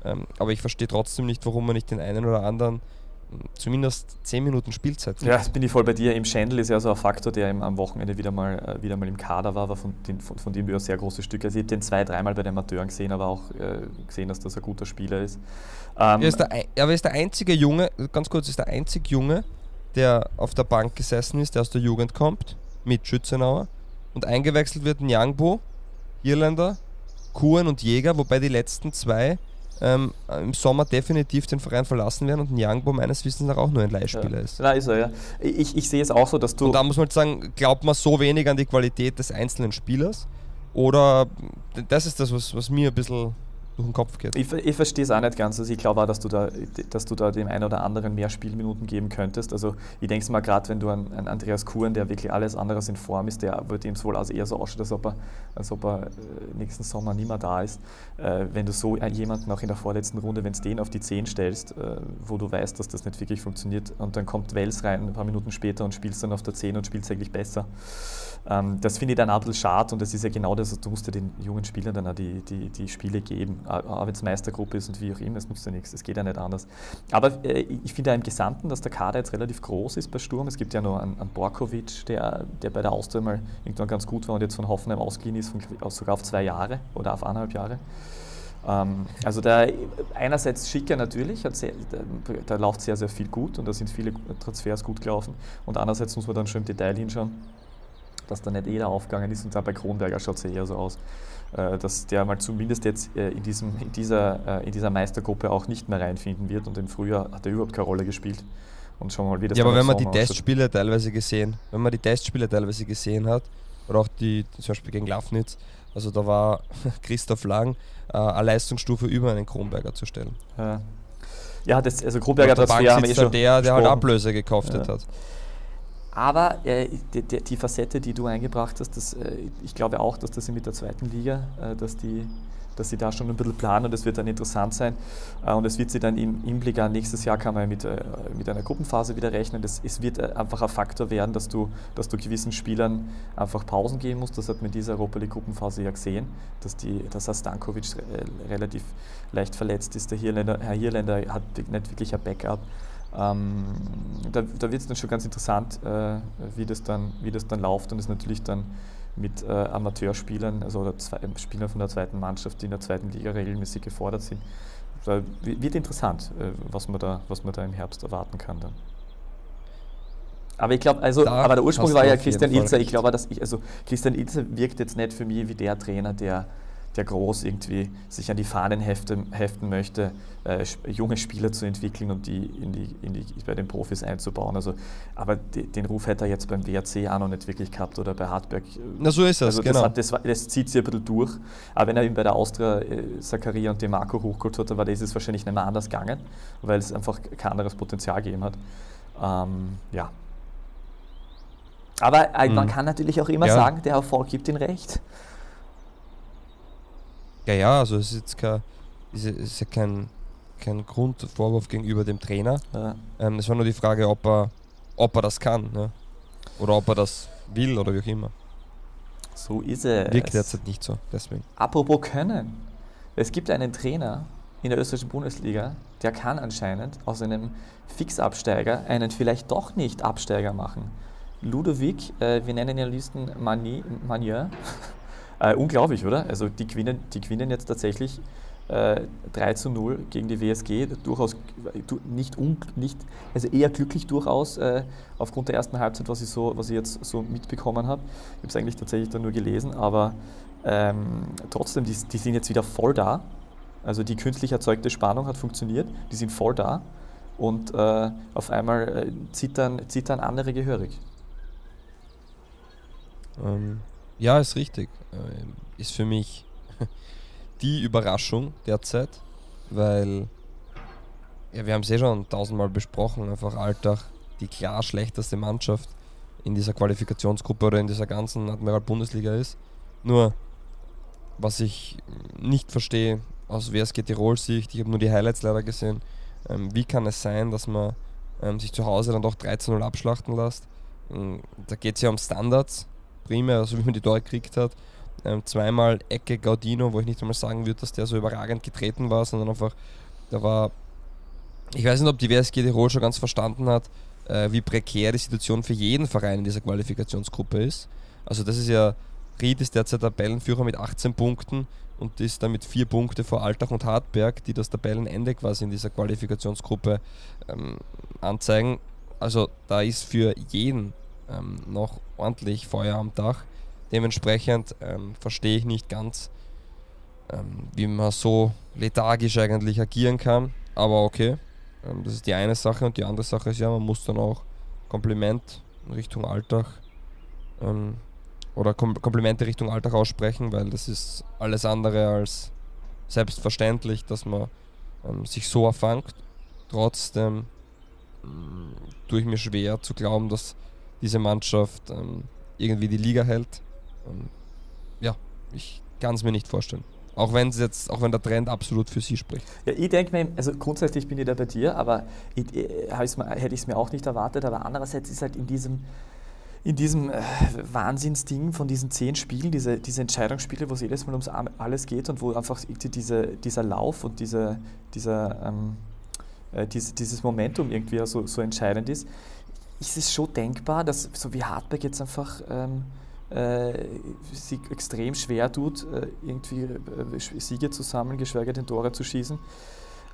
Ähm, aber ich verstehe trotzdem nicht, warum man nicht den einen oder anderen hm, zumindest 10 Minuten Spielzeit. Ja, das bin ich voll bei dir. Im Schendl ist ja so ein Faktor, der am Wochenende wieder mal, äh, wieder mal im Kader war, war von, den, von, von dem wir ein sehr großes Stück. Also ich habe den zwei, dreimal bei den Amateuren gesehen, aber auch äh, gesehen, dass das ein guter Spieler ist. Ähm, er ist der, aber er ist der einzige Junge, ganz kurz, ist der einzige Junge, der auf der Bank gesessen ist, der aus der Jugend kommt, mit Schützenauer. Und eingewechselt wird Nyangbo, Irländer, Kuhn und Jäger, wobei die letzten zwei ähm, im Sommer definitiv den Verein verlassen werden und Nyangbo meines Wissens nach auch nur ein Leihspieler ja. ist. Na, ist er, ja. Ich, ich sehe es auch so, dass du. Und da muss man halt sagen, glaubt man so wenig an die Qualität des einzelnen Spielers? Oder das ist das, was, was mir ein bisschen durch den Kopf geht. Ich, ich verstehe es auch nicht ganz. Also ich glaube auch, dass du, da, dass du da dem einen oder anderen mehr Spielminuten geben könntest. Also ich denke mal gerade, wenn du einen, einen, Andreas Kuhn, der wirklich alles andere in Form ist, der wird ihm wohl also eher so ausschaut, als ob er, als ob er äh, nächsten Sommer nicht mehr da ist. Äh, wenn du so jemanden auch in der vorletzten Runde, wenn du den auf die 10 stellst, äh, wo du weißt, dass das nicht wirklich funktioniert und dann kommt Wels rein ein paar Minuten später und spielst dann auf der 10 und spielst eigentlich besser. Ähm, das finde ich dann ein bisschen schade und das ist ja genau das, du musst ja den jungen Spielern dann auch die, die, die Spiele geben, auch wenn es Meistergruppe ist und wie auch immer, es nutzt ja nichts, es geht ja nicht anders. Aber äh, ich finde ja im Gesamten, dass der Kader jetzt relativ groß ist bei Sturm. Es gibt ja noch einen, einen Borkovic, der, der bei der Austria mal irgendwann ganz gut war und jetzt von Hoffenheim ausgeliehen ist, von, sogar auf zwei Jahre oder auf eineinhalb Jahre ähm, also da einerseits Schicker natürlich, da, läuft sehr, sehr viel gut und da sind viele Transfers gut gelaufen. Und andererseits muss man dann schon im Detail hinschauen dass da nicht jeder aufgegangen ist und da bei Kronberger schaut es ja eher so aus, äh, dass der mal zumindest jetzt äh, in, diesem, in, dieser, äh, in dieser Meistergruppe auch nicht mehr reinfinden wird und im Frühjahr hat er überhaupt keine Rolle gespielt. Und schauen wir mal, wie das Ja, aber wenn man die Testspiele teilweise gesehen, wenn man die Testspiele teilweise gesehen hat, oder auch die, zum Beispiel gegen Lafnitz, also da war Christoph Lang äh, eine Leistungsstufe über einen Kronberger zu stellen. Ja, ja das, also Kronberger Transfer haben eh schon der, der halt Ablöse gekauft ja. hat. Aber äh, die, die, Facette, die du eingebracht hast, das, äh, ich glaube auch, dass das mit der zweiten Liga, äh, dass die dass sie da schon ein bisschen planen und es wird dann interessant sein. Äh, und es wird sie dann im Hinblick an nächstes Jahr kann man mit, äh, mit einer Gruppenphase wieder rechnen. Das, es wird äh, einfach ein Faktor werden, dass du, dass du gewissen Spielern einfach Pausen geben musst. Das hat man in dieser Europa League Gruppenphase ja gesehen, dass, die, dass Stankovic relativ leicht verletzt ist. Der Hirländer, Herr Hirländer hat nicht wirklich ein Backup. Ähm, da, da wird es dann schon ganz interessant, äh, wie, das dann, wie das dann läuft und es natürlich dann mit äh, Amateurspielern, also zwei, Spielern von der zweiten Mannschaft, die in der zweiten Liga regelmäßig gefordert sind. Da wird interessant, äh, was, man da, was man da im Herbst erwarten kann dann. Aber ich glaube, also, aber der Ursprung war ja Christian Ilzer. Ich glaube, dass ich, also Christian Ilzer wirkt jetzt nicht für mich wie der Trainer, der der groß irgendwie sich an die Fahnen heften, heften möchte, äh, junge Spieler zu entwickeln und die, in die, in die bei den Profis einzubauen. Also, aber die, den Ruf hätte er jetzt beim WRC auch noch nicht wirklich gehabt oder bei Hartberg. Na so ist es, also genau. Das, das, das, zieht sich ein bisschen durch. Aber wenn er ihn bei der Austria äh, Zakaria und Demarco hochgeholt hat, dann war das ist wahrscheinlich nicht mehr anders gegangen, weil es einfach kein anderes Potenzial gegeben hat. Ähm, ja. Aber äh, man mhm. kann natürlich auch immer ja. sagen, der Erfolg gibt ihm recht. Ja, ja, also es ist jetzt kein, ist, ist ja kein, kein Grundvorwurf gegenüber dem Trainer. Ja. Ähm, es war nur die Frage, ob er, ob er das kann. Ne? Oder ob er das will oder wie auch immer. So ist es. Wirkt derzeit nicht so, deswegen. Apropos können. Es gibt einen Trainer in der österreichischen Bundesliga, der kann anscheinend aus einem Fixabsteiger einen vielleicht doch nicht Absteiger machen. Ludovic, äh, wir nennen ihn am liebsten Manier, Äh, unglaublich, oder? Also die gewinnen, die gewinnen jetzt tatsächlich äh, 3 zu 0 gegen die WSG, durchaus nicht, un, nicht also eher glücklich durchaus äh, aufgrund der ersten Halbzeit, was ich, so, was ich jetzt so mitbekommen habe. Ich habe es eigentlich tatsächlich dann nur gelesen, aber ähm, trotzdem, die, die sind jetzt wieder voll da. Also die künstlich erzeugte Spannung hat funktioniert, die sind voll da und äh, auf einmal äh, zittern, zittern andere gehörig. Ähm, ja, ist richtig. Äh, ist für mich die Überraschung derzeit, weil ja, wir haben es eh schon tausendmal besprochen, einfach Alltag die klar schlechteste Mannschaft in dieser Qualifikationsgruppe oder in dieser ganzen Admiral-Bundesliga ist. Nur, was ich nicht verstehe aus WSG Tirol-Sicht, ich habe nur die Highlights leider gesehen, ähm, wie kann es sein, dass man ähm, sich zu Hause dann doch 13-0 abschlachten lässt? Ähm, da geht es ja um Standards, primär, also wie man die Tore gekriegt hat. Ähm, zweimal Ecke Gaudino, wo ich nicht einmal sagen würde, dass der so überragend getreten war, sondern einfach, da war, ich weiß nicht, ob die WSG Tirol schon ganz verstanden hat, äh, wie prekär die Situation für jeden Verein in dieser Qualifikationsgruppe ist. Also das ist ja, Ried ist derzeit Tabellenführer mit 18 Punkten und ist damit vier Punkte vor Altach und Hartberg, die das Tabellenende quasi in dieser Qualifikationsgruppe ähm, anzeigen. Also da ist für jeden ähm, noch ordentlich Feuer am Dach. Dementsprechend ähm, verstehe ich nicht ganz, ähm, wie man so lethargisch eigentlich agieren kann. Aber okay, ähm, das ist die eine Sache. Und die andere Sache ist ja, man muss dann auch Kompliment in Richtung Alltag ähm, oder Kom Komplimente Richtung Alltag aussprechen, weil das ist alles andere als selbstverständlich, dass man ähm, sich so erfangt. Trotzdem tue ich mir schwer zu glauben, dass diese Mannschaft ähm, irgendwie die Liga hält. Ähm, ja, ich kann es mir nicht vorstellen. Auch wenn jetzt, auch wenn der Trend absolut für sie spricht. Ja, ich denke mir, also grundsätzlich bin ich da bei dir, aber ich, ich, hätte ich es mir auch nicht erwartet. Aber andererseits ist halt in diesem, in diesem äh, Wahnsinnsding von diesen zehn Spielen, diese, diese Entscheidungsspiele, wo es jedes Mal ums alles geht und wo einfach diese, dieser Lauf und diese, dieser, ähm, äh, diese, dieses Momentum irgendwie so, so entscheidend ist, ist es schon denkbar, dass so wie Hartberg jetzt einfach ähm, äh, sich extrem schwer tut, äh, irgendwie äh, Siege zusammen, geschweige denn Tore zu schießen.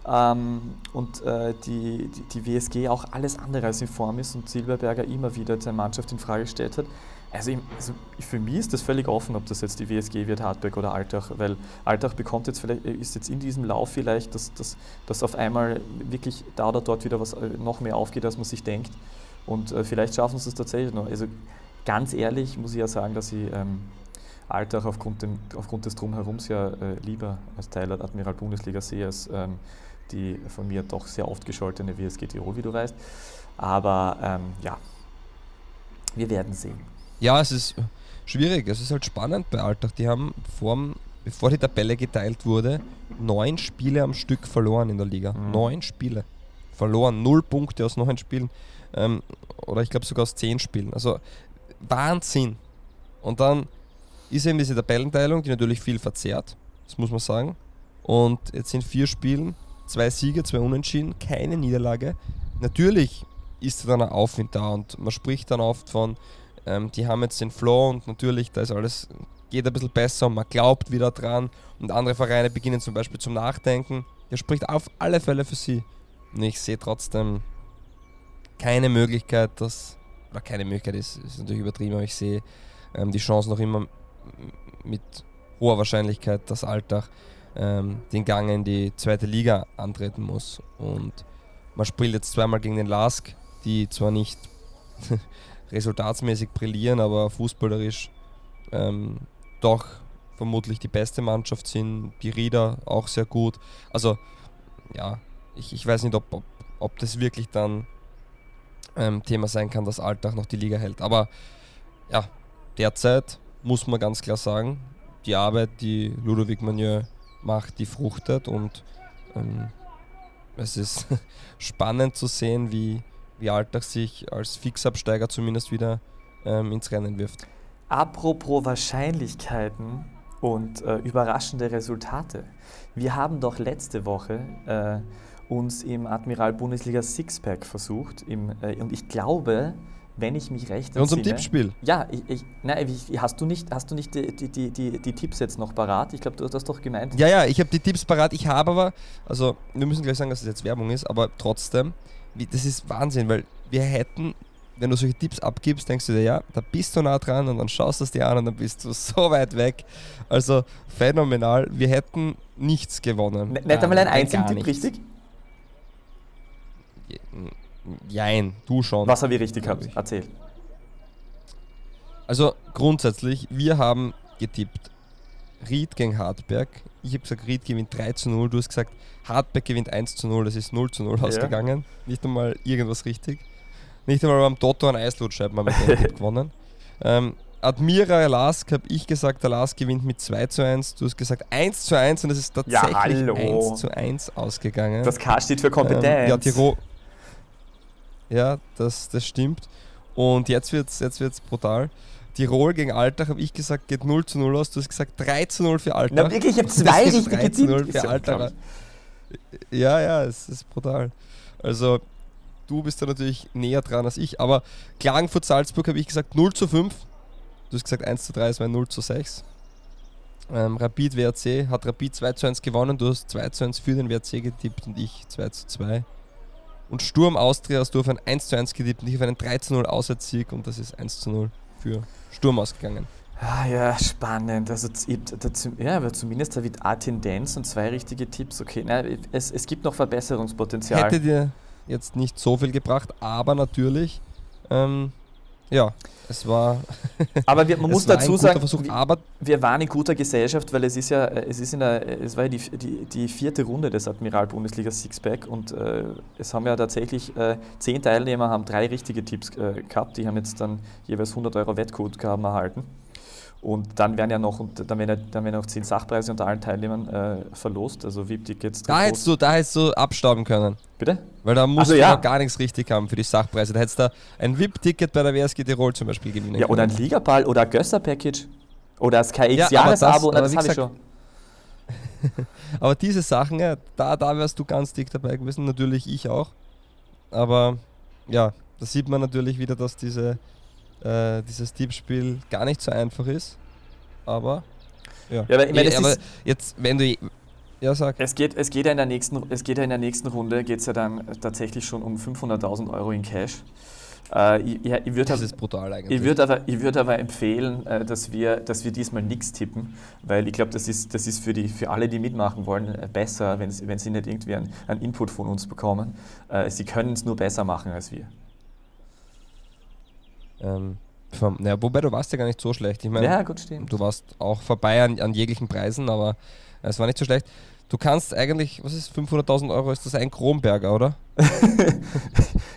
Ähm, und äh, die, die, die, WSG auch alles andere als in Form ist und Silberberger immer wieder seine Mannschaft in Frage gestellt hat. Also, also, für mich ist das völlig offen, ob das jetzt die WSG wird, Hartberg oder Altach, weil Altach bekommt jetzt vielleicht, ist jetzt in diesem Lauf vielleicht, dass, dass, dass auf einmal wirklich da oder dort wieder was äh, noch mehr aufgeht, als man sich denkt. Und äh, vielleicht schaffen sie es tatsächlich noch. Also ganz ehrlich muss ich ja sagen, dass ich ähm, Alltag aufgrund, dem, aufgrund des Drumherums ja äh, lieber als Teil der Admiral Bundesliga sehe, als ähm, die von mir doch sehr oft gescholtene WSG Tirol, wie du weißt. Aber ähm, ja, Wir werden sehen. Ja, es ist schwierig. Es ist halt spannend bei Alltag. Die haben vorm, bevor die Tabelle geteilt wurde, neun Spiele am Stück verloren in der Liga. Mhm. Neun Spiele verloren. Null Punkte aus neun Spielen. Ähm, oder ich glaube sogar aus zehn Spielen. Also Wahnsinn. Und dann ist eben diese Tabellenteilung, die natürlich viel verzerrt. Das muss man sagen. Und jetzt sind vier Spielen, zwei Siege, zwei Unentschieden, keine Niederlage. Natürlich ist dann ein Aufwind da und man spricht dann oft von, ähm, die haben jetzt den Flow und natürlich, da ist alles, geht ein bisschen besser und man glaubt wieder dran und andere Vereine beginnen zum Beispiel zum Nachdenken. Das spricht auf alle Fälle für sie. Und ich sehe trotzdem keine Möglichkeit, dass, oder keine Möglichkeit ist, ist natürlich übertrieben, aber ich sehe ähm, die Chance noch immer mit hoher Wahrscheinlichkeit, dass Alltag ähm, den Gang in die zweite Liga antreten muss. Und man spielt jetzt zweimal gegen den Lask, die zwar nicht resultatsmäßig brillieren, aber fußballerisch ähm, doch vermutlich die beste Mannschaft sind. Die Rieder auch sehr gut. Also ja, ich, ich weiß nicht, ob, ob, ob das wirklich dann ähm, Thema sein kann, dass Alltag noch die Liga hält. Aber ja, derzeit muss man ganz klar sagen, die Arbeit, die Ludovic Manieu macht, die fruchtet und ähm, es ist spannend zu sehen, wie, wie Alltag sich als Fixabsteiger zumindest wieder ähm, ins Rennen wirft. Apropos Wahrscheinlichkeiten und äh, überraschende Resultate. Wir haben doch letzte Woche äh, uns im Admiral Bundesliga Sixpack versucht im, äh, und ich glaube, wenn ich mich recht In unserem entsinne- Tippspiel. Ja, ich, ich, nein, wie- hast du nicht, hast du nicht die, die, die, die, Tipps jetzt noch parat? Ich glaube, du hast das doch gemeint. Ja, ja, ich habe die Tipps parat. Ich habe aber, also wir müssen gleich sagen, dass es jetzt Werbung ist, aber trotzdem, wie, das ist Wahnsinn, weil wir hätten, wenn du solche Tipps abgibst, denkst du dir, ja, da bist du nah dran und dann schaust du es dir an und dann bist du so weit weg. Also phänomenal. Wir hätten nichts gewonnen. N nicht einmal ein Gar einzigen Tipp, richtig? Jein, du schon. Was habe ich richtig gehabt? ich. Erzähl. Also grundsätzlich, wir haben getippt Ried gegen Hartberg. Ich habe gesagt, Ried gewinnt 3 zu 0. Du hast gesagt, Hartberg gewinnt 1 zu 0. Das ist 0 zu 0 ausgegangen. Nicht einmal irgendwas richtig. Nicht einmal beim Toto ein wir den Tipp gewonnen. Ähm, Admira Lask habe ich gesagt, der Lask gewinnt mit 2 zu 1. Du hast gesagt 1 zu 1 und es ist tatsächlich hallo. 1 zu 1 ausgegangen. Das K steht für Kompetenz. Ähm, ja, Tirol. Ja, das, das stimmt. Und jetzt wird es jetzt wird's brutal. Tirol gegen Alltag habe ich gesagt, geht 0 zu 0 aus. Du hast gesagt 3 zu 0 für Alltag. Na wirklich, ich habe zwei es ist richtige 3 zu 0 Tipps. für Alltag. Ja, ja, es ist brutal. Also, du bist da natürlich näher dran als ich. Aber Klagenfurt-Salzburg habe ich gesagt 0 zu 5. Du hast gesagt 1 zu 3, es war 0 zu 6. Ähm, Rapid WRC hat Rapid 2 zu 1 gewonnen. Du hast 2 zu 1 für den WRC getippt und ich 2 zu 2. Und Sturm Austria hast du auf ein 1 zu 1 getippt und ich auf einen 3 zu 0 Auswärtssieg und das ist 1 zu 0 für Sturm ausgegangen. Ah ja, spannend. Also ja, aber zumindest habe ich eine Tendenz und zwei richtige Tipps. Okay, nein, es, es gibt noch Verbesserungspotenzial. Hätte dir jetzt nicht so viel gebracht, aber natürlich, ähm, ja, es war, aber wir, man muss dazu sagen, Versuch, wir, wir waren in guter Gesellschaft, weil es ist ja, es ist in der, es war ja die, die, die vierte Runde des Admiral Bundesliga Sixpack und äh, es haben ja tatsächlich äh, zehn Teilnehmer haben drei richtige Tipps äh, gehabt. Die haben jetzt dann jeweils 100 Euro Wettguthaben erhalten. Und dann werden ja noch, und dann werden ja, dann werden noch zehn Sachpreise unter allen Teilnehmern äh, verlost, also VIP-Tickets. da hättest du, da hättest du abstauben können. Bitte? Weil da musst so, du ja. gar nichts richtig haben für die Sachpreise. Da hättest du ein VIP-Ticket bei der WSG Tirol zum Beispiel gewinnen Ja, oder ein. Ligaball oder ein Gösser-Package. Oder das Ja, das- KX-Jahresabo, aber das wie habe ich schon. Aber diese Sachen, ja, da, da wärst du ganz dick dabei gewesen, natürlich ich auch. Aber ja, da sieht man natürlich wieder, dass diese, äh, dieses Tippspiel gar nicht so einfach ist. Aber ja. Ja, aber ich es aber ist- jetzt, wenn du. Ja, sag. Es geht, es geht ja in der nächsten, es geht ja in der nächsten Runde geht's ja dann tatsächlich schon um 500.000 Euro in Cash. Äh, ich ich würde Das ist brutal eigentlich. ich würd aber, ich würd aber empfehlen, äh, dass, wir, dass wir diesmal nichts tippen, weil ich glaube, das ist, das ist für, die, für alle, die mitmachen wollen, äh, besser, wenn sie, wenn sie nicht irgendwie einen, einen Input von uns bekommen. Äh, sie können es nur besser machen als wir. Ähm, vom, naja, wobei du warst ja gar nicht so schlecht. Ich meine, Ja, gut, stimmt. Du warst auch vorbei an, an jeglichen Preisen, aber es war nicht so schlecht. Du kannst eigentlich, was ist 500.000 Euro, ist das ein Kronberger, oder?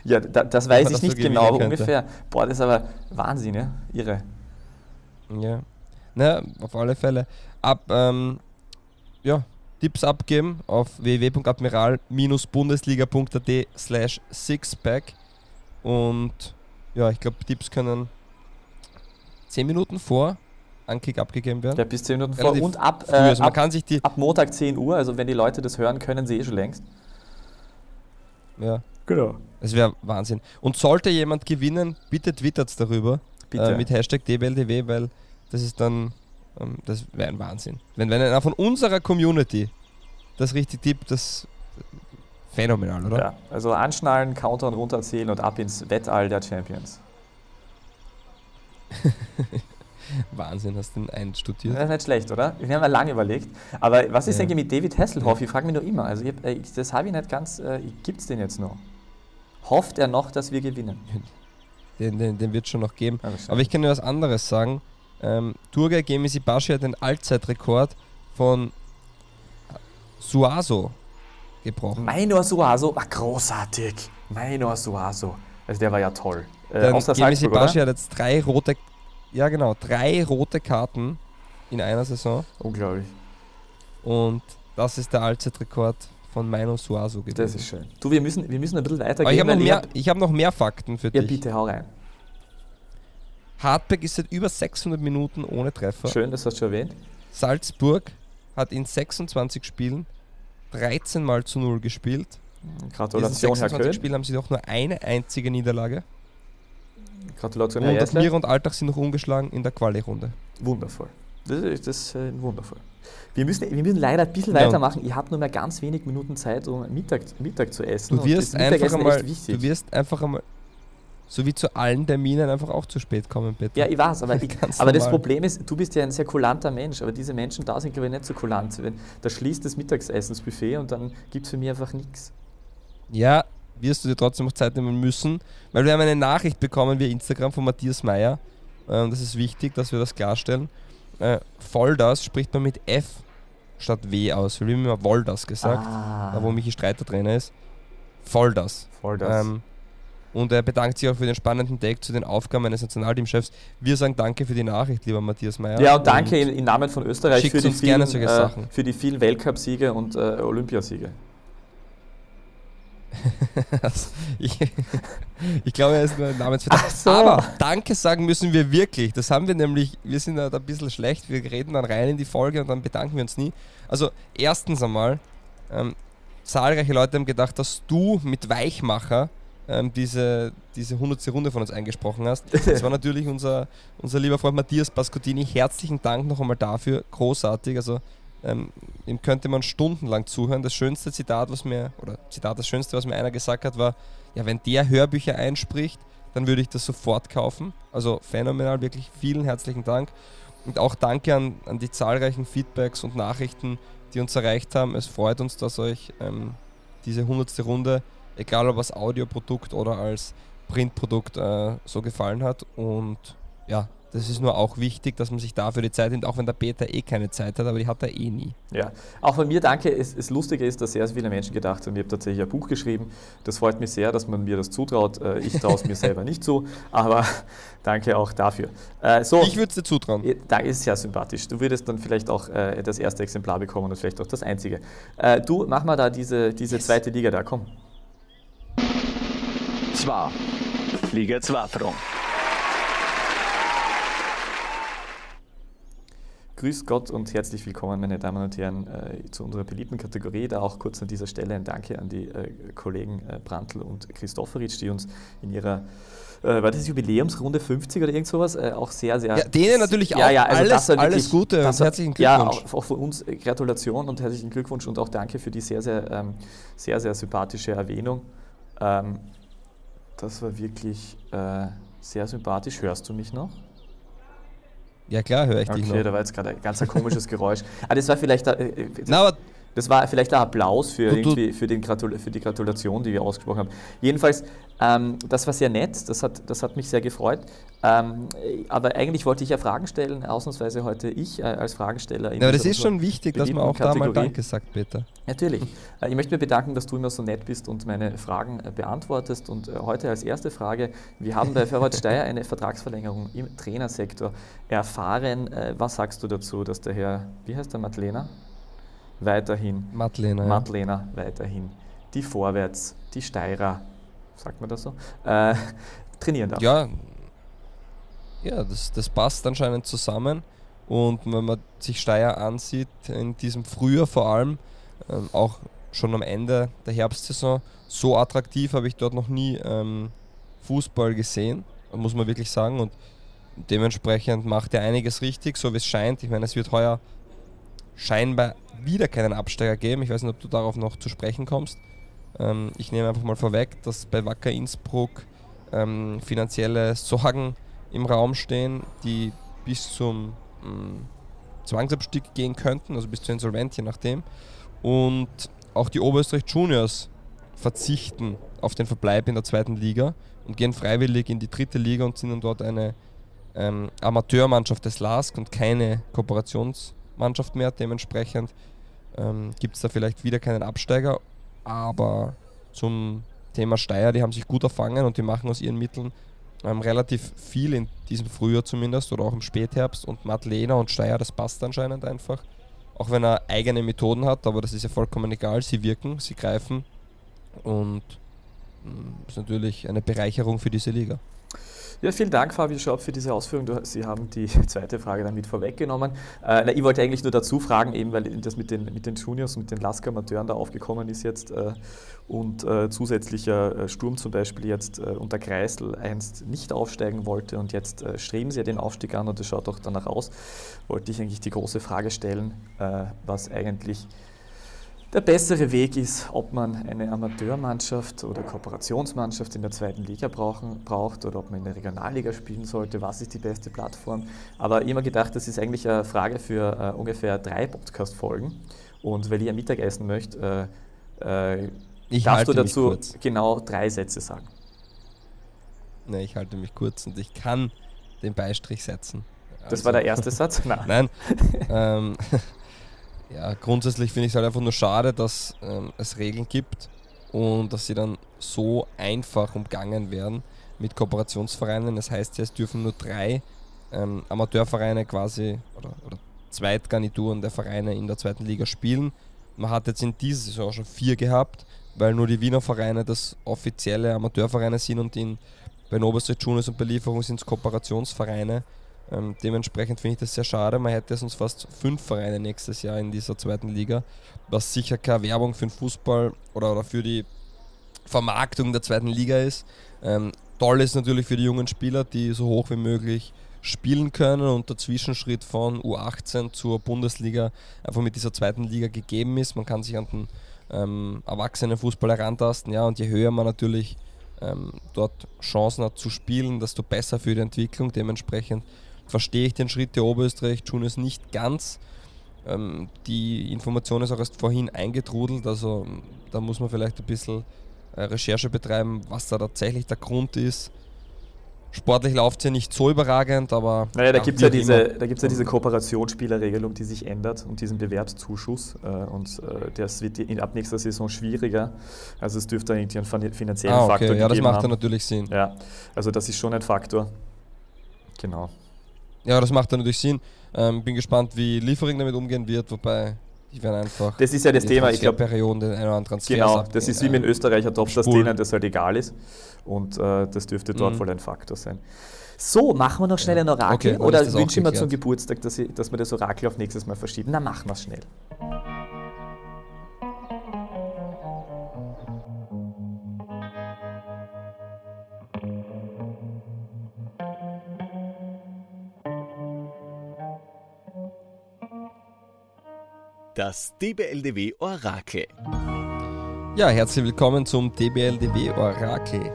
ja, da, das weiß ich das so nicht genau, aber ungefähr. Boah, das ist aber Wahnsinn, ja? Irre. Ja. Na, auf alle Fälle. Ab, ähm, ja, Tipps abgeben auf www.admiral-bundesliga.at slash sixpack und ja, ich glaube, Tipps können 10 Minuten vor Ankick abgegeben werden. Ja, bis 10 Minuten vor. Relativ Und ab, Früh, äh, also man ab, kann sich die, ab Montag 10 Uhr, also wenn die Leute das hören, können sie eh schon längst. ja, Genau. es wäre Wahnsinn. Und sollte jemand gewinnen, bitte twittert darüber Bitte. äh, mit Hashtag DBLDW, weil das ist dann, ähm, das wäre ein Wahnsinn. Wenn, wenn einer von unserer Community das richtig tippt, das phänomenal, oder? ja, also anschnallen, countern, runterzählen und ab ins Wettall der Champions. Wahnsinn, hast du den einstudiert. Das ist nicht schlecht, oder? Wir haben ja lange überlegt. Aber was ist Ja. eigentlich mit David Hasselhoff? Ich frage mich noch immer. Also ich äh, ich, das habe ich nicht ganz. Äh, Gibt es den jetzt noch? Hofft er noch, dass wir gewinnen? Den, den, den wird es schon noch geben. Ja. Aber ich kann dir was anderes sagen. Ähm, Turgay Gemisi Bashi hat den Allzeitrekord von Suazo gebrochen. Mainor Suazo, ach, großartig. Mainor Suazo. Also der war ja toll. Äh, Dann außer Salzburg, oder? hat jetzt drei rote, ja genau, drei rote Karten in einer Saison. Unglaublich. Und das ist der Allzeitrekord von Maino Suazo gewesen. Das ist schön. Du, wir müssen, wir müssen ein bisschen weitergehen. Aber ich habe noch, mehr- hab- ich hab noch mehr Fakten für Ja, dich. bitte, hau rein. Hardback ist seit über 600 Minuten ohne Treffer. Schön, das hast du schon erwähnt. Salzburg hat in 26 Spielen 13 Mal zu 0 gespielt. In diesen Gratulation, Herr 26 Köhn. Spielen haben sie doch nur eine einzige Niederlage. Gratulation, Herr Und. Admira und Alltag sind noch ungeschlagen in der Quali-Runde. Wundervoll. Das ist, das ist äh, wundervoll. Wir müssen, wir müssen leider ein bisschen Ja. weitermachen. Ihr habt nur mehr ganz wenig Minuten Zeit, um Mittag, Mittag zu essen. Du wirst einfach einmal, du wirst einfach einmal, so wie zu allen Terminen, einfach auch zu spät kommen, bitte. ja, ich weiß, aber, ich, aber das. Problem ist, du bist ja ein sehr kulanter Mensch, aber diese Menschen da sind, glaube ich, nicht so kulant. Da schließt das Mittagsessensbuffet und dann gibt es für mich einfach nichts. Ja, wirst du dir trotzdem noch Zeit nehmen müssen, weil wir haben eine Nachricht bekommen via Instagram von Matthias Meyer. Ähm, das ist wichtig, dass wir das klarstellen. Äh, Volldas spricht man mit F statt W aus. Wir haben immer Voldas gesagt, Ah, da wo Michi Streiter Trainer ist. Voll das. Ähm, und er bedankt sich auch für den spannenden Take zu den Aufgaben eines Nationalteamchefs. Wir sagen danke für die Nachricht, lieber Matthias Meyer. ja, und danke in, im Namen von Österreich für die, uns vielen, äh, für die vielen Weltcupsiege und äh, Olympiasiege. ich, ich glaube, er ist nur ein Namensvetter. Ach so. Aber Danke sagen müssen wir wirklich. Das haben wir nämlich, wir sind da ein bisschen schlecht. Wir reden dann rein in die Folge und dann bedanken wir uns nie. Also, erstens einmal, ähm, zahlreiche Leute haben gedacht, dass du mit Weichmacher ähm, diese, diese 100. Runde von uns eingesprochen hast. Das war natürlich unser, unser lieber Freund Matthias Pascottini. Herzlichen Dank noch einmal dafür. Großartig. Also, ähm, ihm könnte man stundenlang zuhören. Das schönste Zitat, was mir, oder Zitat, das schönste, was mir einer gesagt hat, war, ja, wenn der Hörbücher einspricht, dann würde ich das sofort kaufen. Also phänomenal, wirklich vielen herzlichen Dank. Und auch danke an, an die zahlreichen Feedbacks und Nachrichten, die uns erreicht haben. Es freut uns, dass euch ähm, diese 100. Runde, egal ob als Audioprodukt oder als Printprodukt, äh, so gefallen hat. Und ja, das ist nur auch wichtig, dass man sich dafür die Zeit nimmt, auch wenn der Peter eh keine Zeit hat, aber die hat er eh nie. Ja, auch von mir danke. Es, es Lustige ist, dass sehr, viele Menschen gedacht haben, ich habe tatsächlich ein Buch geschrieben. Das freut mich sehr, dass man mir das zutraut. Äh, Ich traue es mir selber nicht zu, aber danke auch dafür. Äh, so, Ich würde es dir zutrauen. Da ist sehr sympathisch. Du würdest dann vielleicht auch äh, das erste Exemplar bekommen und vielleicht auch das einzige. Äh, du, mach mal da diese, diese zweite Liga da, komm. Zwar. Liga 2 Front. Grüß Gott und herzlich willkommen, meine Damen und Herren, äh, zu unserer beliebten Kategorie. Da auch kurz an dieser Stelle ein Danke an die äh, Kollegen äh, Brandl und Christopheritsch, die uns in ihrer, äh, war das Jubiläumsrunde 50 oder irgend sowas, äh, auch sehr, sehr... Ja, denen natürlich Ja, auch ja, also alles, war alles wirklich- Gute und herzlichen Ja, Glückwunsch. auch, auch von uns Gratulation und herzlichen Glückwunsch und auch danke für die sehr, sehr, ähm, sehr, sehr sympathische Erwähnung. Ähm, das war wirklich äh, sehr sympathisch. Hörst du mich noch? Ja, klar, höre ich dich Okay, noch. da war jetzt gerade ein ganz komisches Geräusch. Ah, das war vielleicht. Äh, äh, Na, aber Das war vielleicht ein Applaus für, irgendwie, für, den Gratul für die Gratulation, die wir ausgesprochen haben. Jedenfalls, ähm, das war sehr nett, das hat, das hat mich sehr gefreut. Ähm, aber eigentlich wollte ich ja Fragen stellen, ausnahmsweise heute ich äh, als Fragensteller. in Ja, aber das ist schon wichtig, dass man auch da mal Kategorie. Danke sagt, Peter. Natürlich. Äh, Ich möchte mir bedanken, dass du immer so nett bist und meine Fragen äh, beantwortest. Und äh, heute als erste Frage, wir haben bei Ferhat Steyr eine Vertragsverlängerung im Trainersektor erfahren. Äh, Was sagst du dazu, dass der Herr, wie heißt der, Madlena? Weiterhin, Madlena. Ja. Madlena weiterhin die Vorwärts, die Steirer, sagt man das so, äh, trainieren darf. Ja, ja das, das passt anscheinend zusammen. Und wenn man sich Steyr ansieht, in diesem Frühjahr vor allem, ähm, auch schon am Ende der Herbstsaison, so attraktiv habe ich dort noch nie ähm, Fußball gesehen, muss man wirklich sagen. Und dementsprechend macht er einiges richtig, so wie es scheint. Ich meine, es wird heuer scheinbar wieder keinen Absteiger geben. Ich weiß nicht, ob du darauf noch zu sprechen kommst. Ähm, ich nehme einfach mal vorweg, dass bei Wacker Innsbruck ähm, finanzielle Sorgen im Raum stehen, die bis zum mh, Zwangsabstieg gehen könnten, also bis zur Insolvenz, je nachdem. Und auch die Oberösterreich Juniors verzichten auf den Verbleib in der zweiten Liga und gehen freiwillig in die dritte Liga und sind dann dort eine ähm, Amateurmannschaft des LASK und keine Kooperationsmannschaft mehr. Dementsprechend ähm, gibt es da vielleicht wieder keinen Absteiger, aber zum Thema Steyr, die haben sich gut erfangen und die machen aus ihren Mitteln ähm, relativ viel in diesem Frühjahr zumindest oder auch im Spätherbst und Madlena und Steyr, das passt anscheinend einfach. Auch wenn er eigene Methoden hat, aber das ist ja vollkommen egal. Sie wirken, sie greifen und mh, ist natürlich eine Bereicherung für diese Liga. Ja, vielen Dank, Fabian Schaub, für diese Ausführung. Sie haben die zweite Frage damit vorweggenommen. Äh, na, ich wollte eigentlich nur dazu fragen, eben weil das mit den, mit den Juniors und mit den Lasker-Amateuren da aufgekommen ist jetzt äh, und äh, zusätzlicher äh, Sturm zum Beispiel jetzt äh, unter Kreisel einst nicht aufsteigen wollte und jetzt äh, streben sie ja den Aufstieg an und das schaut auch danach aus. Wollte ich eigentlich die große Frage stellen, was eigentlich der bessere Weg ist, ob man eine Amateurmannschaft oder Kooperationsmannschaft in der zweiten Liga brauchen, braucht oder ob man in der Regionalliga spielen sollte, was ist die beste Plattform. Aber ich habe mir gedacht, das ist eigentlich eine Frage für äh, ungefähr drei Podcast-Folgen. Und weil ein Mittagessen möchte, äh, äh, Ich darfst du dazu genau drei Sätze sagen. Ne, ich halte mich kurz und ich kann den Beistrich setzen. Das Also- war der erste Satz? Nein. Nein. ähm, ja, grundsätzlich finde ich es halt einfach nur schade, dass ähm, es Regeln gibt und dass sie dann so einfach umgangen werden mit Kooperationsvereinen. Das heißt ja, es dürfen nur drei ähm, Amateurvereine quasi oder, oder Zweitgarnituren der Vereine in der zweiten Liga spielen. Man hat jetzt in dieser Saison schon vier gehabt, weil nur die Wiener Vereine das offizielle Amateurvereine sind und in, bei Oberösterreich Juniors und bei Lieferung sind es Kooperationsvereine. Ähm, dementsprechend finde ich das sehr schade. Man hätte sonst fast fünf Vereine nächstes Jahr in dieser zweiten Liga, was sicher keine Werbung für den Fußball oder, oder für die Vermarktung der zweiten Liga ist. Ähm, toll ist natürlich für die jungen Spieler, die so hoch wie möglich spielen können und der Zwischenschritt von U18 zur Bundesliga einfach mit dieser zweiten Liga gegeben ist. Man kann sich an den ähm, Erwachsenenfußball herantasten, ja, und je höher man natürlich ähm, dort Chancen hat zu spielen, desto besser für die Entwicklung. Dementsprechend verstehe ich den Schritt der Oberösterreich Juniors nicht ganz. Ähm, die Information ist auch erst vorhin eingetrudelt, also ähm, da muss man vielleicht ein bisschen äh, Recherche betreiben, was da tatsächlich der Grund ist. Sportlich läuft es ja nicht so überragend, aber. Naja, da gibt es ja, diese, immer. da gibt's ja diese Kooperationsspielerregelung, die sich ändert und diesen Bewerbszuschuss. Äh, und äh, das wird in, ab nächster Saison schwieriger. Also es dürfte irgendwie einen fin- finanziellen Ah, Faktor okay, ja, das macht dann natürlich Sinn. Ja, also das ist schon ein Faktor. Genau. Ja, das macht dann natürlich Sinn. Ähm, bin gespannt, wie Liefering damit umgehen wird, wobei die werden einfach. Das ist ja das in Thema, ich glaube, den einen oder anderen Transfer genau, das ist wie mit äh, Österreicher Tops, dass denen das halt egal ist. Und äh, das dürfte dort Mhm. wohl ein Faktor sein. So, machen wir noch schnell Ja. ein Orakel Okay, oder wünsche ich mir zum. Geburtstag, dass, ich, dass wir das Orakel auf nächstes Mal verschieben? Na, machen wir es schnell. Das DBLDW Orakel. Ja, herzlich willkommen zum DBLDW Orakel.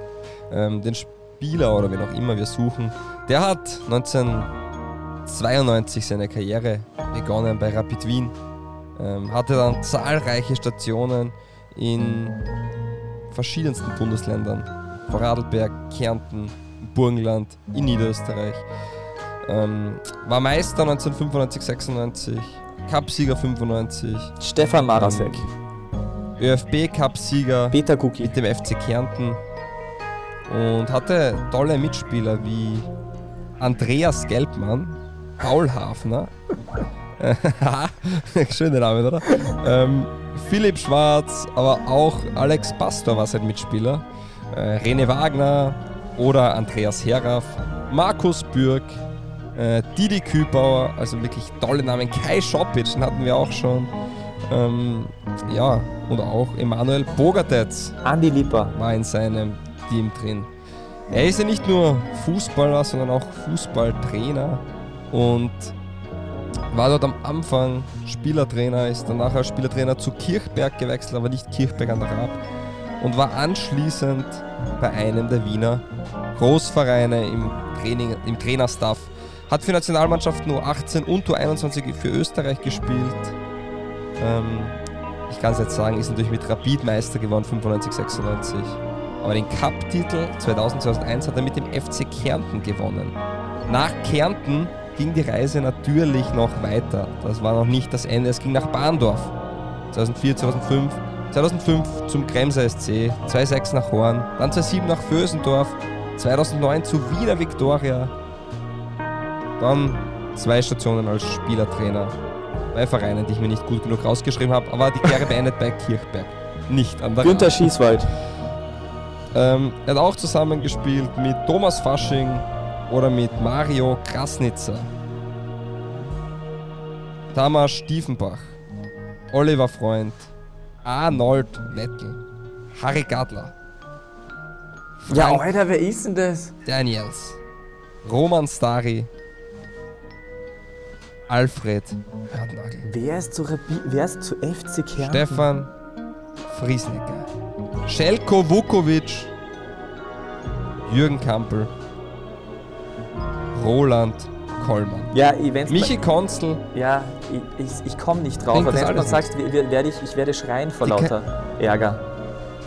Ähm, den Spieler oder wen auch immer wir suchen, der hat 1992 seine Karriere begonnen bei Rapid Wien. Ähm, hatte dann zahlreiche Stationen in verschiedensten Bundesländern. Vorarlberg, Kärnten, Burgenland, in Niederösterreich. Ähm, war Meister 1995, 96, Cupsieger 95, Stefan Marasek, ÖFB-Cupsieger Peter Kuki. mit dem FC Kärnten. Und hatte tolle Mitspieler wie Andreas Gelbmann, Paul Hafner, schöne Namen, oder? Ähm, Philipp Schwarz, aber auch Alex Pastor war sein Mitspieler, äh, Rene Wagner oder Andreas Heraff, Markus Bürg, äh, Didi Kübauer, also wirklich tolle Namen, Kai Schopic, den hatten wir auch schon. Ähm, ja, und auch Emanuel Bogatetz Andi Lipper. war in seinem Team drin. Er ist ja nicht nur Fußballer, sondern auch Fußballtrainer und war dort am Anfang Spielertrainer, ist dann nachher Spielertrainer zu Kirchberg gewechselt, aber nicht Kirchberg an der Raab und war anschließend bei einem der Wiener Großvereine im, Training, im Trainerstaff. Hat für Nationalmannschaften U18 und U21 für Österreich gespielt. Ähm, ich kann es jetzt sagen, ist natürlich mit Rapid Meister geworden, 95, 96. Aber den Cup-Titel 2000, 2001 hat er mit dem FC Kärnten gewonnen. Nach Kärnten ging die Reise natürlich noch weiter. Das war noch nicht das Ende. Es ging nach Bahndorf. 2004, 2005. 2005 zum Kremser SC, 2006 nach Horn, dann 2007 nach Vösendorf, 2009 zu Wiener Viktoria, dann zwei Stationen als Spielertrainer bei Vereinen, die ich mir nicht gut genug rausgeschrieben habe, aber die Karriere beendet bei Kirchberg. Nicht an der Günther. Schießwald. Ähm, er hat auch zusammengespielt mit Thomas Fasching oder mit Mario Krasnitzer. Tamar Stiefenbach, Oliver Freund, Arnold Nettel, Harry Gadler, Ja, Frank Alter, wer ist denn das? Daniels, Roman Stari, Alfred Herdnagel, Wer ist zu, Rabi wer ist zu FC Kärnten? Stefan Friesnecker, Schelko Vukovic, Jürgen Kampel, Roland Kollmann. Ja, wenn's Michi Konzel, Ja, ich, ich, ich komme nicht drauf. Aber wenn du sagst, we- we- werde ich, ich werde schreien vor Die lauter Ärger.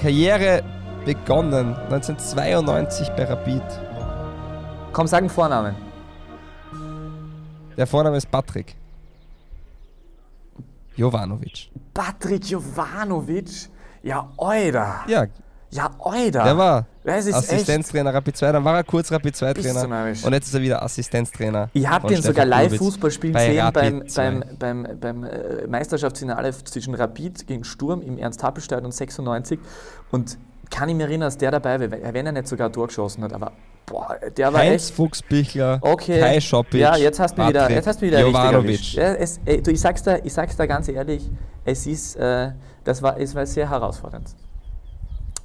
Karriere begonnen 1992 bei Rapid. Komm, sag einen Vornamen. Der Vorname ist Patrick. Jovanovic. Patrick Jovanovic. Ja, Oida. Ja, Ja, Oida. der war echt. Assistenztrainer Rapid 2, dann war er kurz Rapid 2 Bist du Trainer und jetzt ist er wieder Assistenztrainer. Ich habe den sogar live Kulwitz Fußball spielen Rapid beim, 2. beim, beim, beim äh, Meisterschaftsfinale zwischen Rapid gegen Sturm im Ernst-Happel-Stadion 96 und kann ich mich erinnern, dass der dabei war, wenn er nicht sogar ein Tor geschossen hat, aber boah, der war Heinz echt... Fuchsbichler, Okay. Kai Schopic, Ja, jetzt hast du wieder, jetzt hast du wieder richtig. Ja, es, ey, du, ich, sag's da, ich sag's da ganz ehrlich, es ist, äh, das war, es war sehr herausfordernd.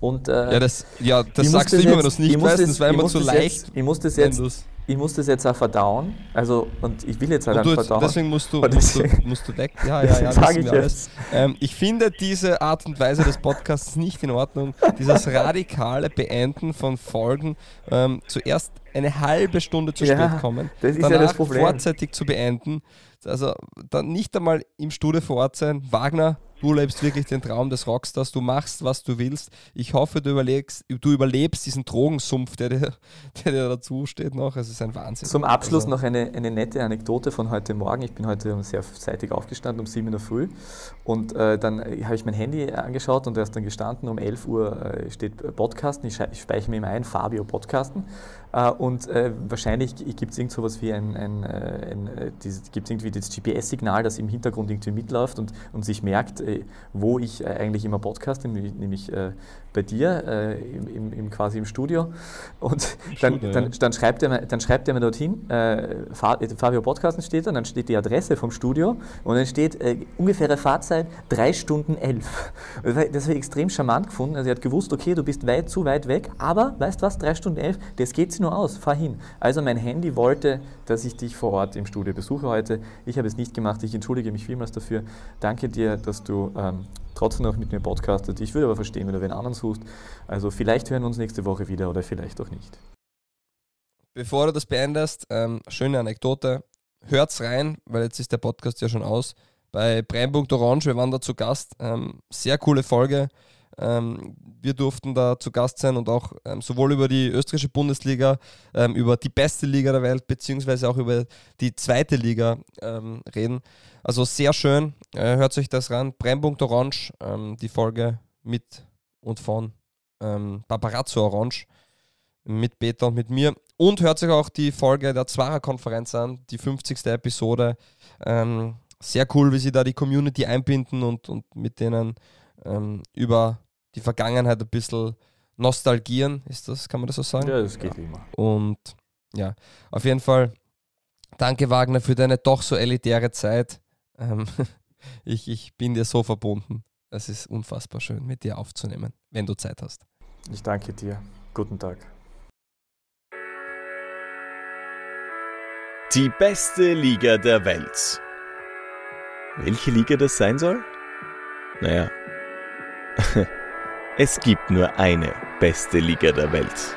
Und äh, Ja, das, ja, das sagst du immer, wenn jetzt- du es nicht weißt. das- war immer zu leicht. Jetzt, ich muss das wenn jetzt, ich muss das jetzt auch verdauen. Also, und ich will jetzt halt Und du jetzt, verdauen. deswegen musst du, Und musst, du, deswegen- musst du weg. Ja, ja, ja, Sag wissen ich alles. Ähm, ich finde diese Art und Weise des Podcasts nicht in Ordnung. Dieses radikale Beenden von Folgen. Ähm, zuerst eine halbe Stunde zu Ja, spät kommen, das ist ja danach das Problem. vorzeitig zu beenden. Also dann nicht einmal im Studio vor Ort sein. Wagner, du lebst wirklich den Traum des Rockstars. Du machst, was du willst. Ich hoffe, du überlegst, du überlebst diesen Drogensumpf, der dir, der dir dazu steht noch. Es ist ein Wahnsinn. Zum Abschluss Also- noch eine, eine nette Anekdote von heute Morgen. Ich bin heute sehr zeitig aufgestanden, um 7 in der Früh. Und äh, dann äh, habe ich mein Handy angeschaut und da ist dann gestanden, um 11 Uhr äh, steht Podcasten. Ich, ich speichere mir immer ein, Fabio Podcasten. Äh, und äh, wahrscheinlich gibt es irgend sowas wie ein, ein, äh, ein gibt's irgendwie das GPS-Signal, das im Hintergrund irgendwie mitläuft und, und sich merkt, wo ich eigentlich immer podcaste, nämlich, bei dir im, im, quasi im Studio. Und dann, Studio, dann, dann, schreibt er, mir- dann schreibt er mir dorthin, Fa- Fabio Podcasten steht da, dann steht die Adresse vom Studio und dann steht äh, ungefähre Fahrzeit 3 Stunden 11. Das habe ich extrem charmant gefunden. Also er hat gewusst, okay, du bist weit, zu weit weg, aber weißt was, 3 Stunden 11, das geht sich nur aus, fahr hin. Also mein Handy wollte, dass ich dich vor Ort im Studio besuche heute. Ich habe es nicht gemacht, ich entschuldige mich vielmals dafür. Danke dir, dass du ähm, trotzdem noch mit mir podcastet. Ich würde aber verstehen, wenn du wen anderen suchst. Also vielleicht hören wir uns nächste Woche wieder oder vielleicht auch nicht. Bevor du das beendest, ähm, schöne Anekdote. Hört's rein, weil jetzt ist der Podcast ja schon aus. bei Brennpunkt Orange. Wir waren da zu Gast. Ähm, sehr coole Folge. Ähm, wir durften da zu Gast sein und auch ähm, sowohl über die österreichische Bundesliga, ähm, über die beste Liga der Welt, beziehungsweise auch über die zweite Liga ähm, reden. Also sehr schön. Äh, hört euch das ran. Brennpunkt Orange, ähm, die Folge mit und von ähm, Paparazzo Orange mit Peter und mit mir. Und hört sich auch die Folge der Zwarer-Konferenz an, die 50. Episode. Sehr cool, wie sie da die Community einbinden und, und mit denen über die Vergangenheit ein bisschen nostalgieren. Ist das, kann man das so sagen? Ja, das geht ja. immer. Und ja, auf jeden Fall danke Wagner für deine doch so elitäre Zeit. Ähm, ich, ich bin dir so verbunden. Es ist unfassbar schön, mit dir aufzunehmen, wenn du Zeit hast. Ich danke dir. Guten Tag. Die beste Liga der Welt. Welche Liga das sein soll? Naja, es gibt nur eine beste Liga der Welt.